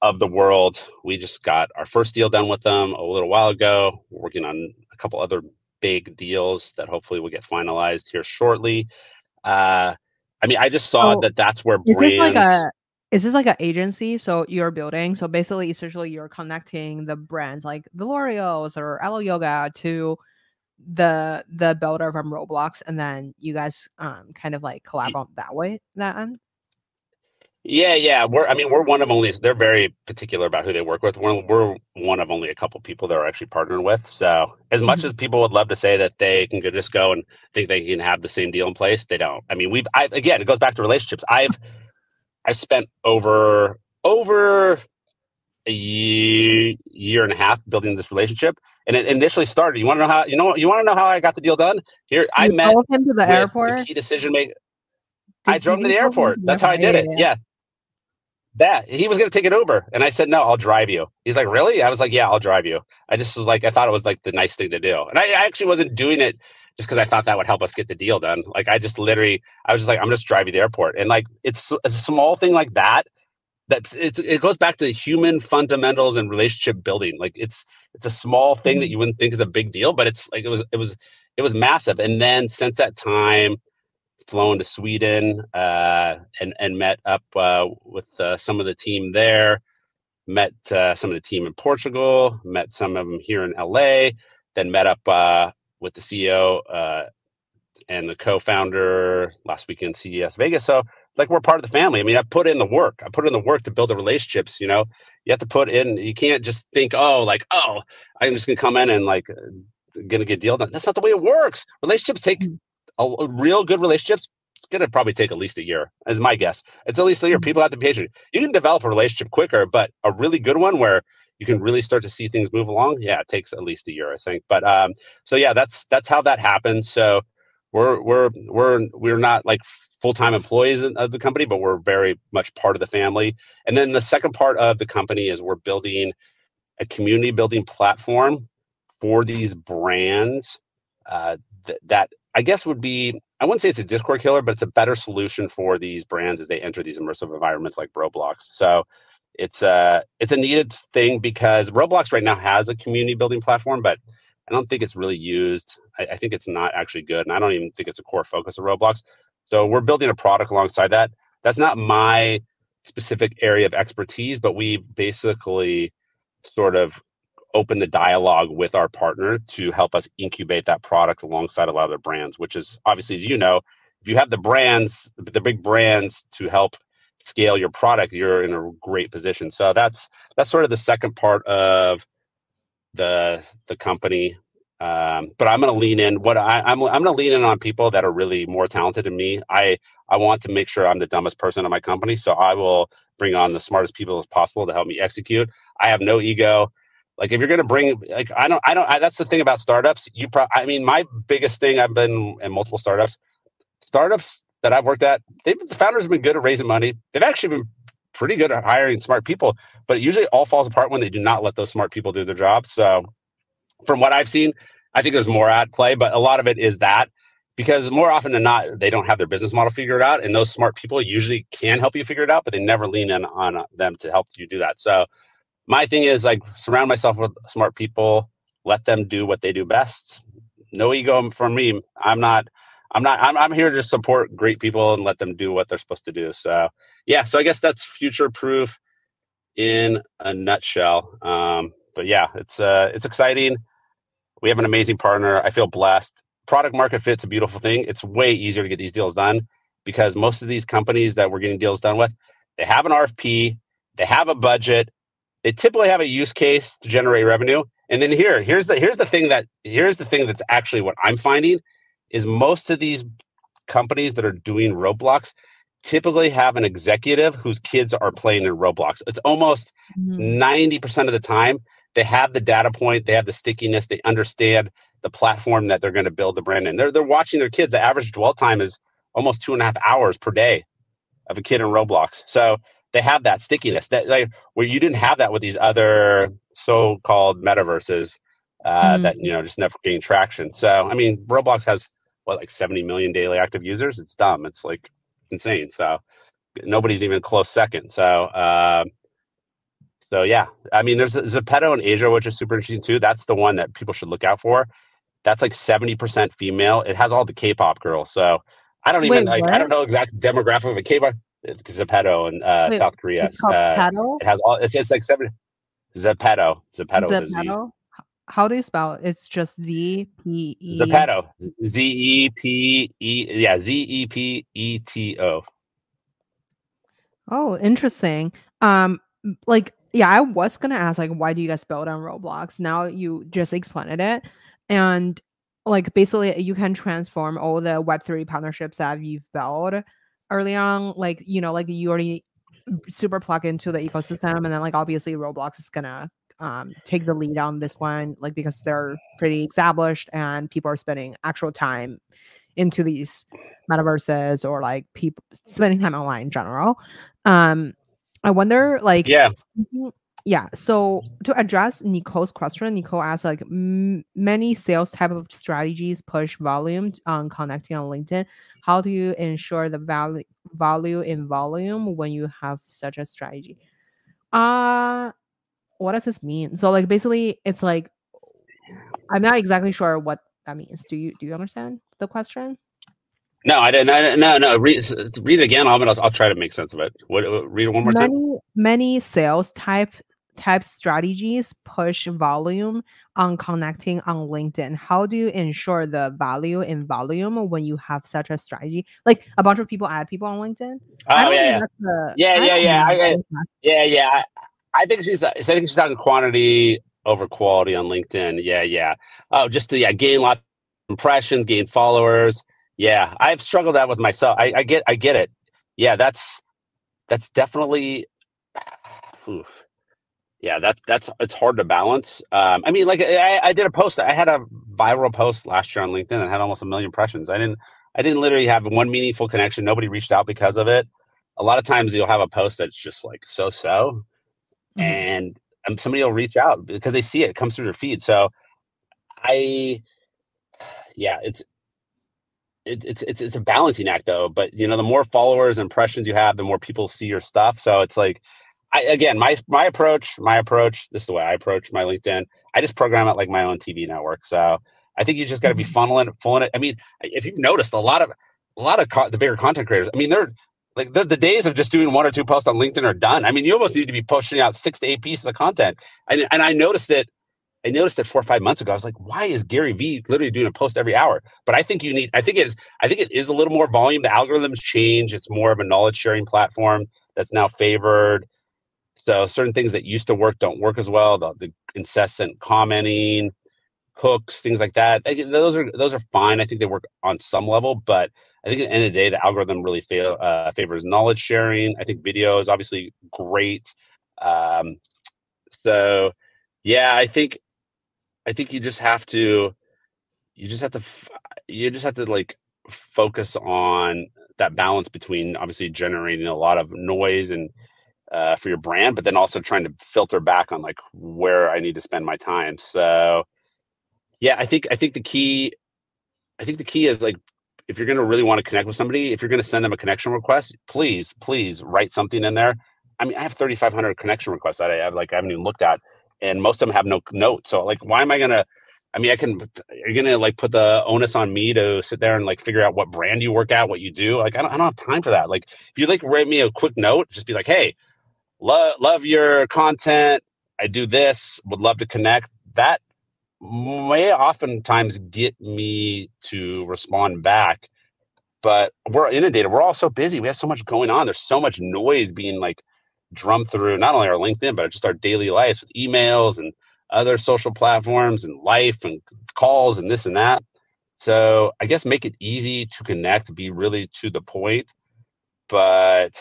of the world. We just got our first deal done with them a little while ago. We're working on a couple other big deals that hopefully will get finalized here shortly. Uh, I mean, I just saw so that that's where brands. Is this like a is this like an agency? So you're building. So basically, essentially, you're connecting the brands like the L'Oreal's or Alo Yoga to the the builder from Roblox, and then you guys um kind of like collab on that way that end. Yeah, yeah. We're I mean we're one of only they're very particular about who they work with. We're, we're one of only a couple people that are actually partnering with. So as much mm-hmm. as people would love to say that they can just go and think they can have the same deal in place, they don't. I mean we've I again it goes back to relationships. I've I spent over over a year, year and a half building this relationship and it initially started. You want to know how? You know? You want to know how I got the deal done? Here, I met him to the airport. The key decision maker. I drove him to the airport. That's how I did it. Yeah. That he was going to take an Uber, and I said no, I'll drive you. He's like, really? I was like, yeah, I'll drive you. I just was like, I thought it was like the nice thing to do, and I, I actually wasn't doing it just because I thought that would help us get the deal done. Like I just literally, I was just like, I'm just driving the airport, and like it's a small thing like that that it's it goes back to human fundamentals and relationship building. Like it's it's a small thing that mm-hmm. you wouldn't think is a big deal, but it's like it was it was it was massive. And then since that time, flown to Sweden uh, and and met up uh, with uh, some of the team there. Met uh, some of the team in Portugal. Met some of them here in LA. Then met up uh, with the CEO uh, and the co-founder last week in CES Vegas. So like we're part of the family. I mean, I put in the work. I put in the work to build the relationships. You know, you have to put in. You can't just think, oh, like, oh, I'm just gonna come in and like gonna get deal done. That's not the way it works. Relationships take mm. A, real good relationships. It's gonna probably take at least a year, is my guess. It's at least a year. Mm. People have to be patient. You can develop a relationship quicker, but a really good one where you can really start to see things move along. Yeah, it takes at least a year, I think. But um, so yeah, that's that's how that happens. So we're we're we're we're not like full-time employees of the company, but we're very much part of the family. And then the second part of the company is we're building a community building platform for these brands uh, th- that I guess would be I wouldn't say it's a Discord killer, but it's a better solution for these brands as they enter these immersive environments like Roblox. So it's a it's a needed thing because Roblox right now has a community building platform, but I don't think it's really used. I, I think it's not actually good, and I don't even think it's a core focus of Roblox. So we're building a product alongside that. That's not my specific area of expertise, but we basically sort of open the dialogue with our partner to help us incubate that product alongside a lot of their brands, which is obviously, as you know, if you have the brands, the big brands to help scale your product, you're in a great position. So that's that's sort of the second part of the the company um, but I'm going to lean in. What I, I'm, I'm going to lean in on people that are really more talented than me. I I want to make sure I'm the dumbest person in my company, so I will bring on the smartest people as possible to help me execute. I have no ego. Like if you're going to bring, like I don't, I don't. I, that's the thing about startups. You, pro- I mean, my biggest thing. I've been in multiple startups. Startups that I've worked at, the founders have been good at raising money. They've actually been pretty good at hiring smart people, but it usually all falls apart when they do not let those smart people do their job. So, from what I've seen, I think there's more at play, but a lot of it is that because more often than not, they don't have their business model figured out, and those smart people usually can help you figure it out, but they never lean in on uh, them to help you do that. So my thing is like surround myself with smart people, let them do what they do best. No ego from me. I'm not. I'm not. I'm, I'm here to support great people and let them do what they're supposed to do. So yeah. So I guess that's future proof in a nutshell. Um, but yeah, it's uh, it's exciting. We have an amazing partner. I feel blessed. Product market fit's a beautiful thing. It's way easier to get these deals done because most of these companies that we're getting deals done with, they have an RFP, they have a budget, they typically have a use case to generate revenue. And then here, here's the here's the thing that here's the thing that's actually what I'm finding is most of these companies that are doing Roblox typically have an executive whose kids are playing in Roblox. It's almost mm-hmm. 90% of the time they have the data point, they have the stickiness, they understand the platform that they're going to build the brand in. They're they're watching their kids. The average dwell time is almost two and a half hours per day of a kid in Roblox. So they have that stickiness that like where you didn't have that with these other so-called metaverses uh, mm. that you know just never gain traction. So I mean, Roblox has what like 70 million daily active users. It's dumb. It's like it's insane. So nobody's even close second. So uh, so yeah, I mean, there's Zepeto in Asia, which is super interesting too. That's the one that people should look out for. That's like 70% female. It has all the K-pop girls. So I don't even Wait, like. I don't know exact demographic of a K-pop. Zepeto in uh, Wait, South Korea. Uh, it has all. It's, it's like seven. Zepeto. Zepeto. Zepeto. How do you spell it? It's just Z P E. Zepeto. Z E P E. Yeah, Z E P E T O. Oh, interesting. Um, like yeah, I was gonna ask like, why do you guys build on Roblox? Now you just explained it, and like basically you can transform all the Web three partnerships that you've built early on, like you know, like you already super plug into the ecosystem, and then like obviously Roblox is gonna um, take the lead on this one, like because they're pretty established and people are spending actual time into these metaverses or like people spending time online in general. Um, I wonder, like, yeah, yeah. So to address Nicole's question, Nicole asked like m- many sales type of strategies push volume on connecting on LinkedIn. How do you ensure the value value in volume when you have such a strategy? Uh what does this mean? So like basically, it's like I'm not exactly sure what that means. Do you do you understand the question? No, I didn't. I, no, no. Read, read it again. I'll, I'll try to make sense of it. What, read it one more many, time. Many sales type type strategies push volume on connecting on LinkedIn. How do you ensure the value in volume when you have such a strategy? Like a bunch of people add people on LinkedIn. Oh, I don't yeah, think yeah. that's the. Yeah, yeah, yeah. I, yeah, yeah. I, I think she's. I think she's talking quantity over quality on LinkedIn. Yeah, yeah. Oh, just to yeah, gain lots of impressions, gain followers yeah, I've struggled that with myself. I, I get, I get it. Yeah, that's that's definitely. <sighs> Oof. Yeah, that that's it's hard to balance. Um, I mean, like I, I did a post. I had a viral post last year on LinkedIn and had almost a million impressions. I didn't, I didn't literally have one meaningful connection. Nobody reached out because of it. A lot of times you'll have a post that's just like so so, mm-hmm. and and somebody will reach out because they see it, it comes through their feed. So, I, yeah, it's it, it's it's it's a balancing act though. But you know, the more followers, and impressions you have, the more people see your stuff. So it's like, I again, my my approach, my approach. This is the way I approach my LinkedIn. I just program it like my own TV network. So I think you just got to be mm-hmm. funneling, funneling it. I mean, if you've noticed, a lot of a lot of co- the bigger content creators. I mean, they're like the, the days of just doing one or two posts on LinkedIn are done. I mean, you almost need to be pushing out six to eight pieces of content. And and I noticed it I noticed it four or five months ago. I was like, why is Gary Vee literally doing a post every hour? But I think you need, I think it is, I think it is a little more volume. The algorithms change. It's more of a knowledge sharing platform that's now favored. So certain things that used to work don't work as well. The, the incessant commenting, hooks, things like that. Those are those are fine. I think they work on some level, but I think at the end of the day, the algorithm really fail, uh, favors knowledge sharing. I think video is obviously great. Um, so yeah, I think I think you just have to you just have to you just have to like focus on that balance between obviously generating a lot of noise and uh, for your brand, but then also trying to filter back on like where I need to spend my time. So Yeah, I think I think the key I think the key is like if you're going to really want to connect with somebody, if you're going to send them a connection request, please, please write something in there. I mean, I have 3,500 connection requests that I have like I haven't even looked at, and most of them have no notes. So like, why am I gonna? I mean, I can. You're gonna like put the onus on me to sit there and like figure out what brand you work at, what you do. Like, I don't, I don't have time for that. Like, if you like write me a quick note, just be like, hey, love love your content. I do this. Would love to connect. That may oftentimes get me to respond back. But we're inundated. We're all so busy. We have so much going on. There's so much noise being like drummed through not only our LinkedIn, but just our daily lives with emails and other social platforms and life and calls and this and that. So I guess make it easy to connect, be really to the point. But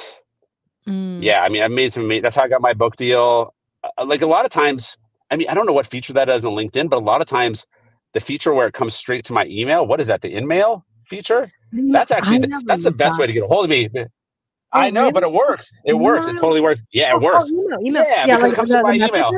mm. yeah, I mean, I made some, that's how I got my book deal. Uh, like a lot of times, I mean, I don't know what feature that is on LinkedIn, but a lot of times the feature where it comes straight to my email, what is that? The InMail feature? That's actually, the, that's the best that. way to get a hold of me. I know, really? but it works. It works. It totally works. Yeah, it oh, oh works. Oh, email, email. Yeah, yeah, because like it comes the, to my email.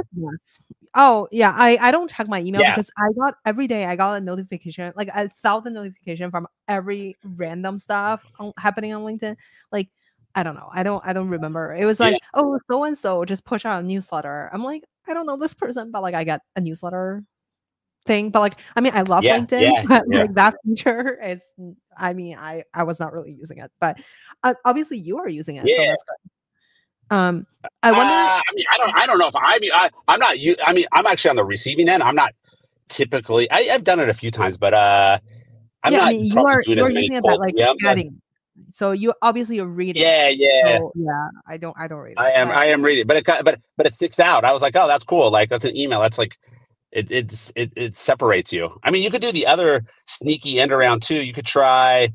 Oh yeah, I I don't check my email yeah. because I got every day I got a notification, like a thousand notification from every random stuff on, happening on LinkedIn. Like I don't know, I don't I don't remember. It was like yeah. oh so and so just push out a newsletter. I'm like I don't know this person, but like I got a newsletter thing. But like I mean I love yeah, LinkedIn, <laughs> but like that feature is I mean I I was not really using it, but uh, obviously you are using it. Yeah. So um, I wonder. Uh, I mean, I don't. I don't know if I mean. I, I'm not. You. I mean, I'm actually on the receiving end. I'm not typically. I, have done it a few times, but uh, I'm yeah, not. I mean, you are. You are using it, like adding. So you obviously you're reading. Yeah, yeah, so, yeah. I don't. I don't read. It, I am. I am reading, but it. But but it sticks out. I was like, oh, that's cool. Like that's an email. That's like. It, it's it, it separates you. I mean, you could do the other sneaky end around too. You could try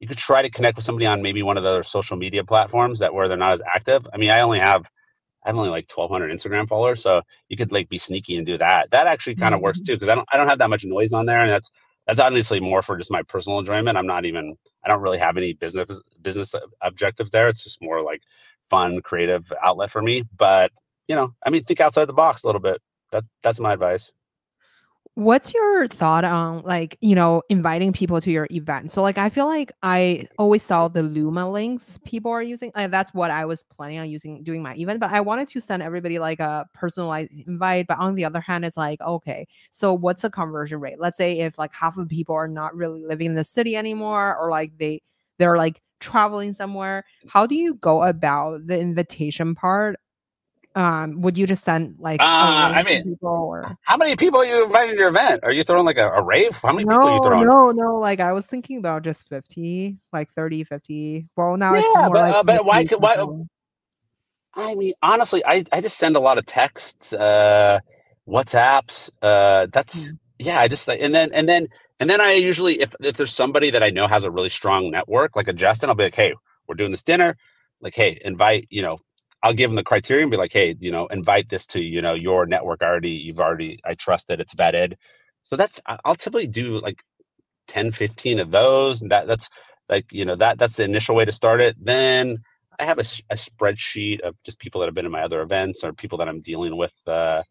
you could try to connect with somebody on maybe one of the other social media platforms that where they're not as active. I mean, I only have I only like 1200 Instagram followers, so you could like be sneaky and do that. That actually kind of mm-hmm. works too because I don't I don't have that much noise on there, and that's that's honestly more for just my personal enjoyment. I'm not even I don't really have any business business objectives there. It's just more like fun, creative outlet for me. But you know, I mean, think outside the box a little bit. That that's my advice. What's your thought on like, you know, inviting people to your event? So like I feel like I always saw the Luma links people are using. and that's what I was planning on using doing my event, but I wanted to send everybody like a personalized invite. But on the other hand, it's like, okay, so what's the conversion rate? Let's say if like half of people are not really living in the city anymore, or like they they're like traveling somewhere. How do you go about the invitation part um would you just send like uh, i mean people or how many people are you inviting to your event? Are you throwing like a, a rave? How many no, people are you throwing? no no like i was thinking about just 50 like 30 50 well now yeah, it's more but, like uh, but why, why i mean honestly i i just send a lot of texts uh whatsapps uh that's mm. yeah i just and then and then and then i usually if if there's somebody that i know has a really strong network like a justin i'll be like hey we're doing this dinner. Like hey invite you know I'll give them the criteria and be like, hey, you know, invite this to, you know, your network already. You've already, I trust that It's vetted. So that's, I'll typically do like 10, 15 of those. And that that's like, you know, that that's the initial way to start it. Then I have a, a spreadsheet of just people that have been in my other events or people that I'm dealing with uh,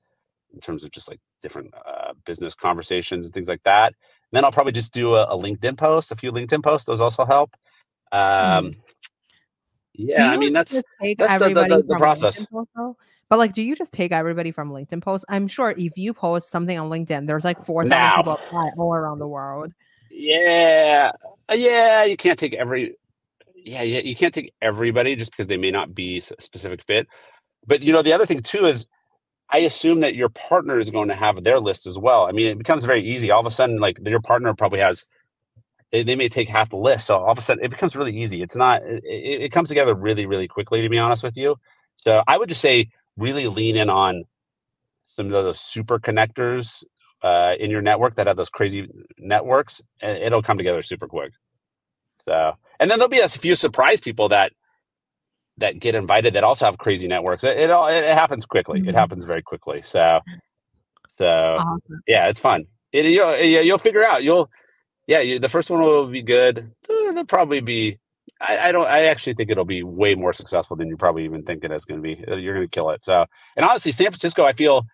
in terms of just like different uh, business conversations and things like that. And then I'll probably just do a, a, LinkedIn post, a few LinkedIn posts. Those also help. Um, mm yeah, I mean that's that's the, the, the, process. But like, do you just take everybody from LinkedIn posts? I'm sure if you post something on LinkedIn, there's like four thousand people apply all around the world. Yeah, uh, yeah, you can't take every. Yeah, yeah, you can't take everybody just because they may not be a specific fit. But you know, the other thing too is, I assume that your partner is going to have their list as well. I mean, it becomes very easy. All of a sudden, like your partner probably has they, they may take half the list. So all of a sudden, it becomes really easy. It's not. It, it comes together really, really quickly. To be honest with you, so I would just say really lean in on some of those super connectors uh, in your network that have those crazy networks, and it'll come together super quick. So, and then there'll be a few surprise people that that get invited that also have crazy networks. It it, all, it happens quickly. Mm-hmm. It happens very quickly. So, so awesome. yeah, it's fun. It, you'll you'll figure out. You'll yeah, you, the first one will be good. Uh, they'll probably be. I, I, don't. I actually think it'll be way more successful than you probably even think it is going to be. Uh, you're going to kill it. So, and honestly, San Francisco, I feel,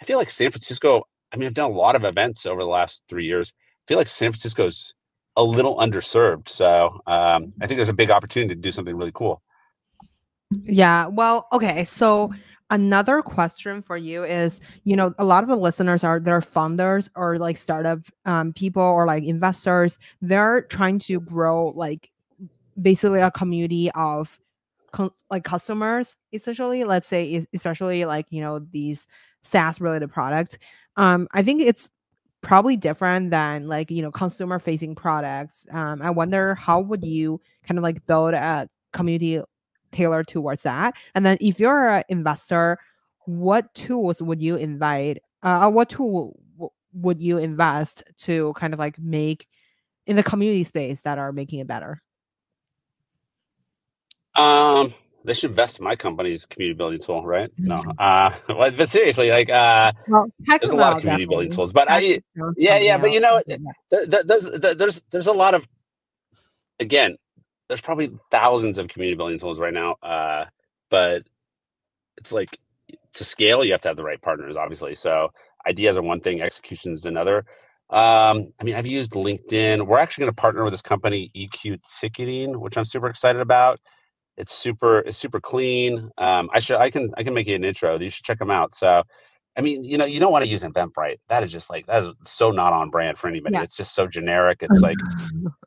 I feel like San Francisco. I mean, I've done a lot of events over the last three years. I feel like San Francisco's a little underserved. So um, I think there's a big opportunity to do something really cool. Yeah. Well, okay. So another question for you is, you know, a lot of the listeners are they're founders or like startup um, people or like investors. They're trying to grow like basically a community of like customers essentially let's say especially like you know these SaaS related products. Um, I think it's probably different than like you know consumer facing products. Um, I wonder how would you kind of like build a community tailored towards that, and then if you're an investor, what tools would you invite? Uh, what tool w- would you invest to kind of like make in the community space that are making it better? Um, they should invest in my company's community building tool, right? No, mm-hmm. <laughs> uh, but seriously, like, uh, well, there's a lot of community building tools, but I, yeah, yeah, but you know, there's, there's, there's a lot of, again, there's probably thousands of community building tools right now, uh, but it's like to scale, you have to have the right partners, obviously. So ideas are one thing, execution is another. Um, I mean, I've used LinkedIn. We're actually going to partner with this company, EQ Ticketing, which I'm super excited about. It's super it's super clean. Um, I should I can I can make you an intro. You should check them out. So, I mean, you know, you don't want to use Eventbrite. That is just like that is so not on brand for anybody. Yeah. It's just so generic. It's like,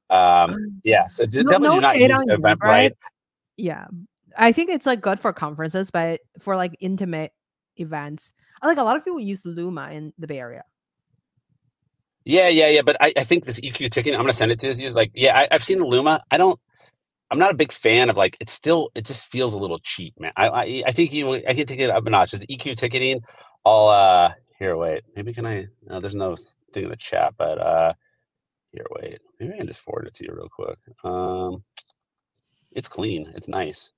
um, yeah. So no, definitely no do not use Eventbrite. Eventbrite. Yeah, I think it's like good for conferences, but for like intimate events, I like a lot of people use Luma in the Bay Area. Yeah, yeah, yeah. But I, I think this EQ ticketing, I'm gonna send it to you. Is like, yeah, I, have seen the Luma. I don't I'm not a big fan of like it's still it just feels a little cheap, man. I I, I think you I can take it up a notch. Is EQ ticketing? I'll uh here wait. Maybe can I no, there's no thing in the chat, but uh here wait. Maybe I can just forward it to you real quick. Um it's clean, it's nice.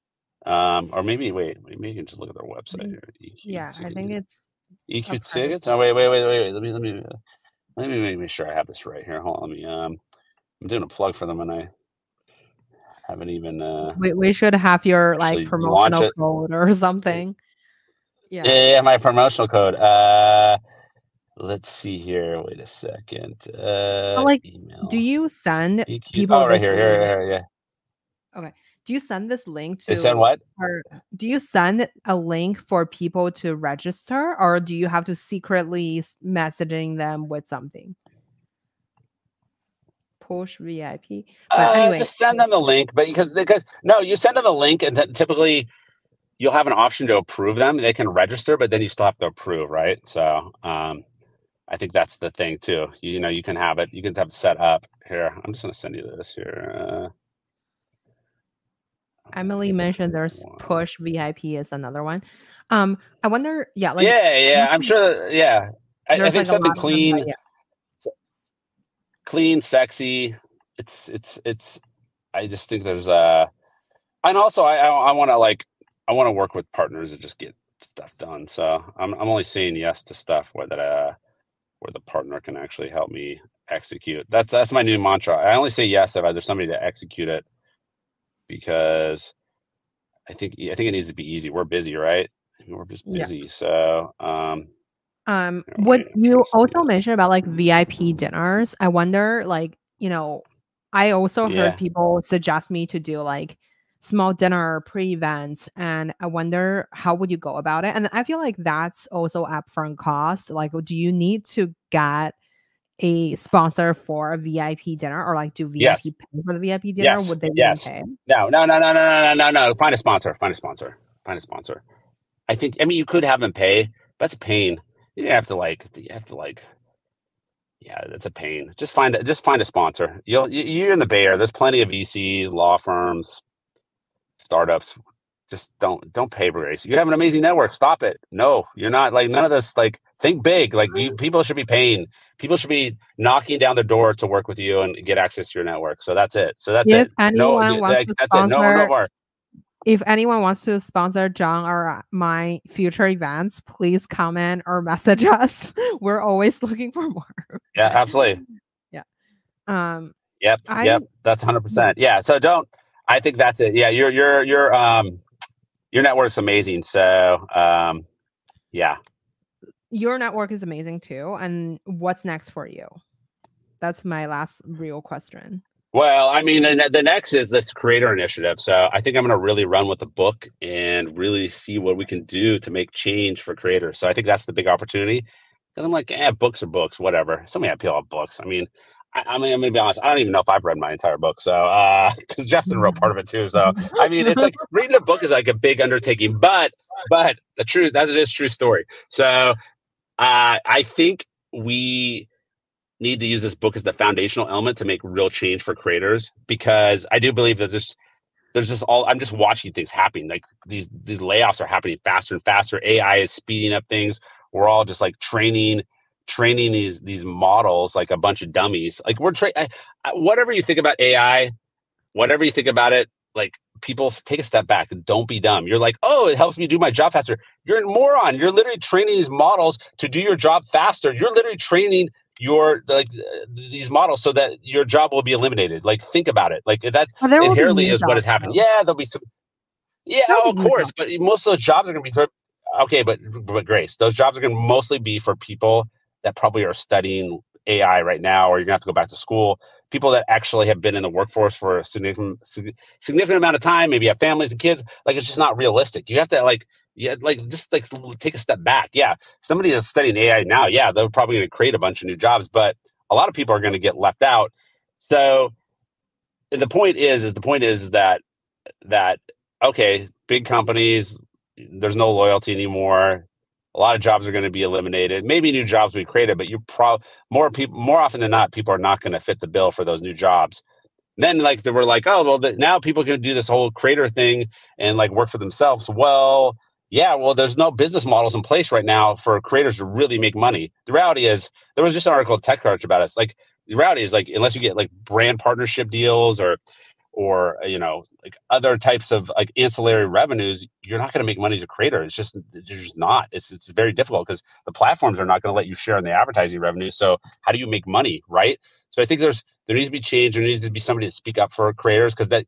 Um or maybe wait, maybe you can just look at their website here. EQ yeah. I think it's EQ tickets. Oh wait, wait, wait, wait, wait. Let me let me uh, let me make sure I have this right here. Hold on, let me um I'm doing a plug for them and I haven't even. Uh, we we should have your like promotional code or <laughs> something. Yeah. yeah, yeah, my promotional code. Uh, let's see here. Wait a second. Uh, like, email. do you send EQ? people? Oh, right here, here, here, yeah. Okay. Do you send this link to? send what? Or do you send a link for people to register, or do you have to secretly messaging them with something? Posh VIP. But uh, anyway, just send them the link. But because because no, you send them a link, and then typically you'll have an option to approve them. They can register, but then you still have to approve, right? So um, I think that's the thing too. You, you know, you can have it. You can have it set up here. I'm just going to send you this here. Uh, Emily mentioned there's Posh VIP is another one. Um, I wonder, yeah, like yeah, yeah, I'm sure, yeah. I, I think like something clean. Them, yeah clean, sexy. It's it's it's. I just think there's a, and also I I, I want to like I want to work with partners and just get stuff done. So I'm I'm only saying yes to stuff where that uh where the partner can actually help me execute. That's that's my new mantra. I only say yes if there's somebody to execute it because I think I think it needs to be easy. We're busy, right? We're just busy. Yeah. So um um, what you also mentioned about like VIP dinners, I wonder, like, you know, I also yeah. heard people suggest me to do like small dinner pre-event and i wonder how would you go about it and i feel like that's also upfront cost like do you need to get a sponsor for a VIP dinner or like do VIP yes. pay for the VIP dinner? Yes. Would they yes. pay? No, no, no, no, no, no, no, no. Find a sponsor. Find a sponsor. Find a sponsor. I think I mean you could have them pay. That's a pain. You have to like you have to like yeah, that's a pain. Just find just find a sponsor. You'll you're in the Bay Area. There's plenty of VCs, law firms, startups just don't don't pay race you have an amazing network stop it no you're not like none of this like think big like you people should be paying people should be knocking down the door to work with you and get access to your network so that's it so that's if it no like, that's it no, no more if anyone wants to sponsor John or my future events, please comment or message <laughs> us. We're always looking for more. Yeah, absolutely. <laughs> yeah. Um Yep. I, yep. That's hundred percent. Yeah. So don't I think that's it. Yeah, your your your um your network's amazing. So um yeah. your network is amazing too. And what's next for you? That's my last real question. Well, I mean, and the next is this creator initiative. So I think I'm going to really run with the book and really see what we can do to make change for creators. So I think that's the big opportunity. Because I'm like, eh, books are books, whatever. So many appeal of books. I mean, I, I, mean, I'm gonna be honest. I don't even know if I've read my entire book. So, uh <laughs> because uh, Justin wrote part of it too. So, I mean, it's like <laughs> reading a book is like a big undertaking. But, but the truth that is a true story. So, uh, I think we need to use this book as the foundational element to make real change for creators because I do believe that this there's just all I'm just watching things happening. Like these these layoffs are happening faster and faster. AI is speeding up things. We're all just like training training these these models like a bunch of dummies. Like we're training whatever you think about AI, whatever you think about it, like people take a step back don't be dumb. You're like, oh, it helps me do my job faster. You're a moron. You're literally training these models to do your job faster. You're literally training your like uh, these models so that your job will be eliminated. Like think about it. Like that well, inherently is what has happened. Though. Yeah, there'll be some. Yeah, oh, of course, but most of those jobs are going to be okay. But but Grace, those jobs are going to mostly be for people that probably are studying AI right now, or you're gonna have to go back to school. People that actually have been in the workforce for a significant significant amount of time, maybe have families and kids. Like it's just not realistic. You have to like yeah, like just like take a step back. Yeah, somebody that's studying AI now, yeah, they're probably to create a bunch of new jobs, but a lot of people are to get left out. So the point is, is the point is that that okay, big companies, there's no loyalty anymore. A lot of jobs are going to be eliminated. Maybe new jobs will be created, but you probably more people more often than not, people are not going to fit the bill for those new jobs. then like they were like, oh well, now people can do this whole creator thing and like work for themselves. Well, yeah, well, there's no business models in place right now for creators to really make money. The reality is, there was just an article in TechCrunch about us. Like, the reality is, like, unless you get like brand partnership deals or, or uh, you know, like other types of like ancillary revenues, you're not going to make money as a creator. It's just, you're just not. It's it's very difficult because the platforms are not going to let you share in the advertising revenue. So, how do you make money, right? So, I think there's there needs to be change. There needs to be somebody to speak up for creators because that,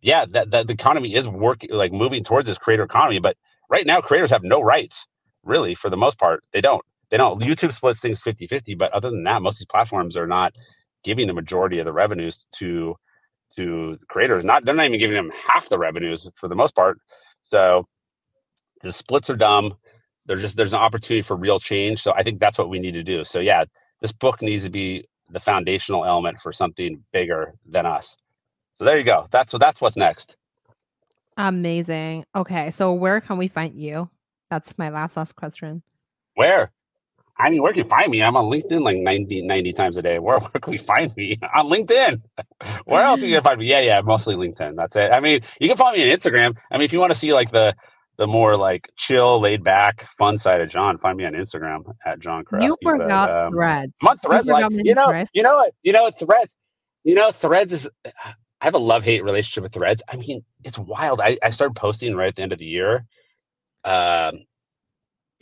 yeah, that, that the economy is working like moving towards this creator economy, but right now creators have no rights really for the most part they don't they don't youtube splits things 50-50 but other than that most of these platforms are not giving the majority of the revenues to to creators not they're not even giving them half the revenues for the most part so the splits are dumb there's just there's an opportunity for real change so i think that's what we need to do so yeah this book needs to be the foundational element for something bigger than us so there you go that's so that's what's next Amazing. Okay, so where can we find you? That's my last last question. Where? I mean, where can you find me? I'm on LinkedIn like 90, 90 times a day. Where, <laughs> where can we find me? On LinkedIn. <laughs> where else are you gonna find me? Yeah, yeah, mostly LinkedIn. That's it. I mean, you can follow me on Instagram. I mean, if you want to see like the the more like chill, laid back, fun side of John, find me on Instagram at John Kraski. You forgot but, um, threads. I'm threads. You, like, you know, threads. you know what? You know what? Threads. You know, threads is I have a love hate relationship with Threads. I mean, it's wild. I, I started posting right at the end of the year. Um,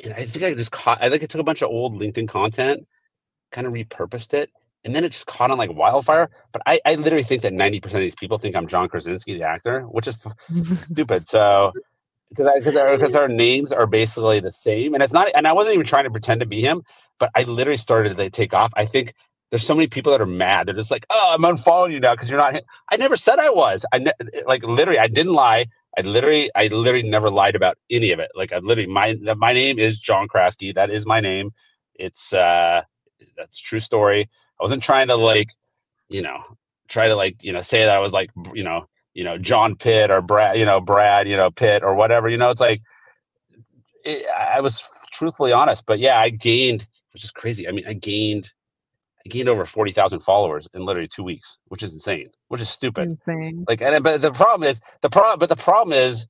and I think I just caught. I think I took a bunch of old LinkedIn content, kind of repurposed it, and then it just caught on like wildfire. But I, I literally think that ninety percent of these people think I'm John Krasinski, the actor, which is <laughs> mm-hmm. stupid. So because because our, because our names are basically the same, and it's not. And I wasn't even trying to pretend to be him, but I literally started to take off. I think there's so many people that are mad. They're just like, "Oh, I'm unfollowing you now because you're not." I never said I was. I ne- like literally, I didn't lie. I literally, I literally never lied about any of it. Like I literally, my my name is John Kraski. That is my name. It's uh, that's true story. I wasn't trying to like, you know, try to like, you know, say that I was like, you know, you know, John Pitt or Brad, you know, Brad, you know, Pitt or whatever. You know, it's like, it, I was truthfully honest. But yeah, I gained, which is crazy. I mean, I gained I gained over 40,000 followers in literally two weeks, which is insane, which is stupid. Insane. Like, and, but the problem is the problem, but the problem is,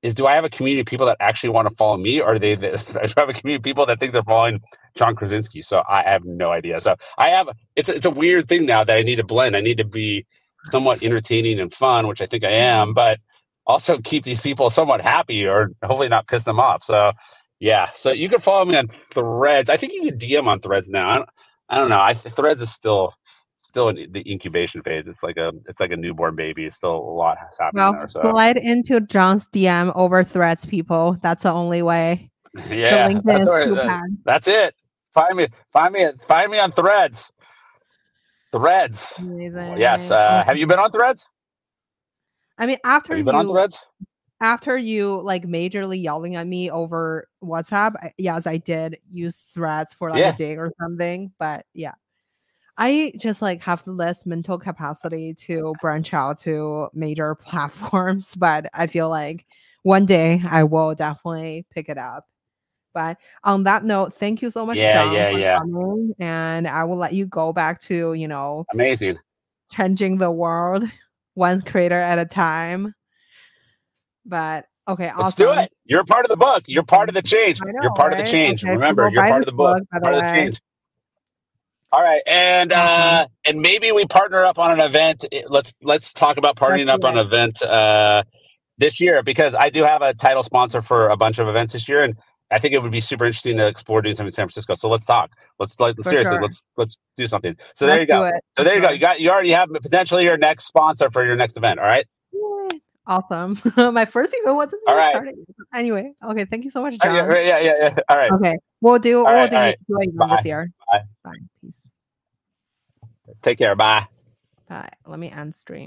is do I have a community of people that actually want to follow me or do they, <laughs> do I have a community of people that think they're following John Krasinski? So I have no idea. So I have, it's, it's a weird thing now that I need to blend. I need to be somewhat entertaining and fun, which I think I am, but also keep these people somewhat happy or hopefully not piss them off. So yeah, so you can follow me on Threads. I think you can DM on Threads now. I don't know. I Threads is still still in the incubation phase. It's like a it's like a newborn baby. It's still a lot happening well, there. So slide into John's DM over Threads, people. That's the only way. <laughs> Yeah, LinkedIn that's, uh, that's it. Find me, find me, find me on Threads. Threads. Amazing. Yes. Uh, have you been on Threads? I mean, after Have you you, been on Threads? after you like majorly yelling at me over WhatsApp, I- yes, I did use threads for like Yeah. a day or something. But yeah, I just like have the less mental capacity to branch out to major <laughs> platforms. But I feel like one day I will definitely pick it up. But on that note, thank you so much, Yeah, John, yeah, yeah. coming. And I will let you go back to you know Amazing. changing the world <laughs> one creator at a time. But okay, Let's awesome. do it. You're part of the book. You're part of the mm, change. I You're know, part of the change. Okay, Remember, you're part of the book. book, part of the way. change. All right, and uh, and maybe we partner up on an event. Let's let's talk about partnering up on an event uh, this year because I do have a title sponsor for a bunch of events this year, and I think it would be super interesting to explore doing something in San Francisco. So let's talk. Let's like seriously. sure. Let's let's do something. So there Let's you go. So there you go. You got you already have potentially your next sponsor for your next event. All right. Awesome. <laughs> My first event wasn't All even started. Anyway, okay. Thank you so much, Uh, John. yeah, yeah, yeah, yeah. All right. Okay, we'll do. we'll right, do, all right. do it again Bye. this year. Bye. Bye. Peace. Take care. Bye. Bye. Let me end stream.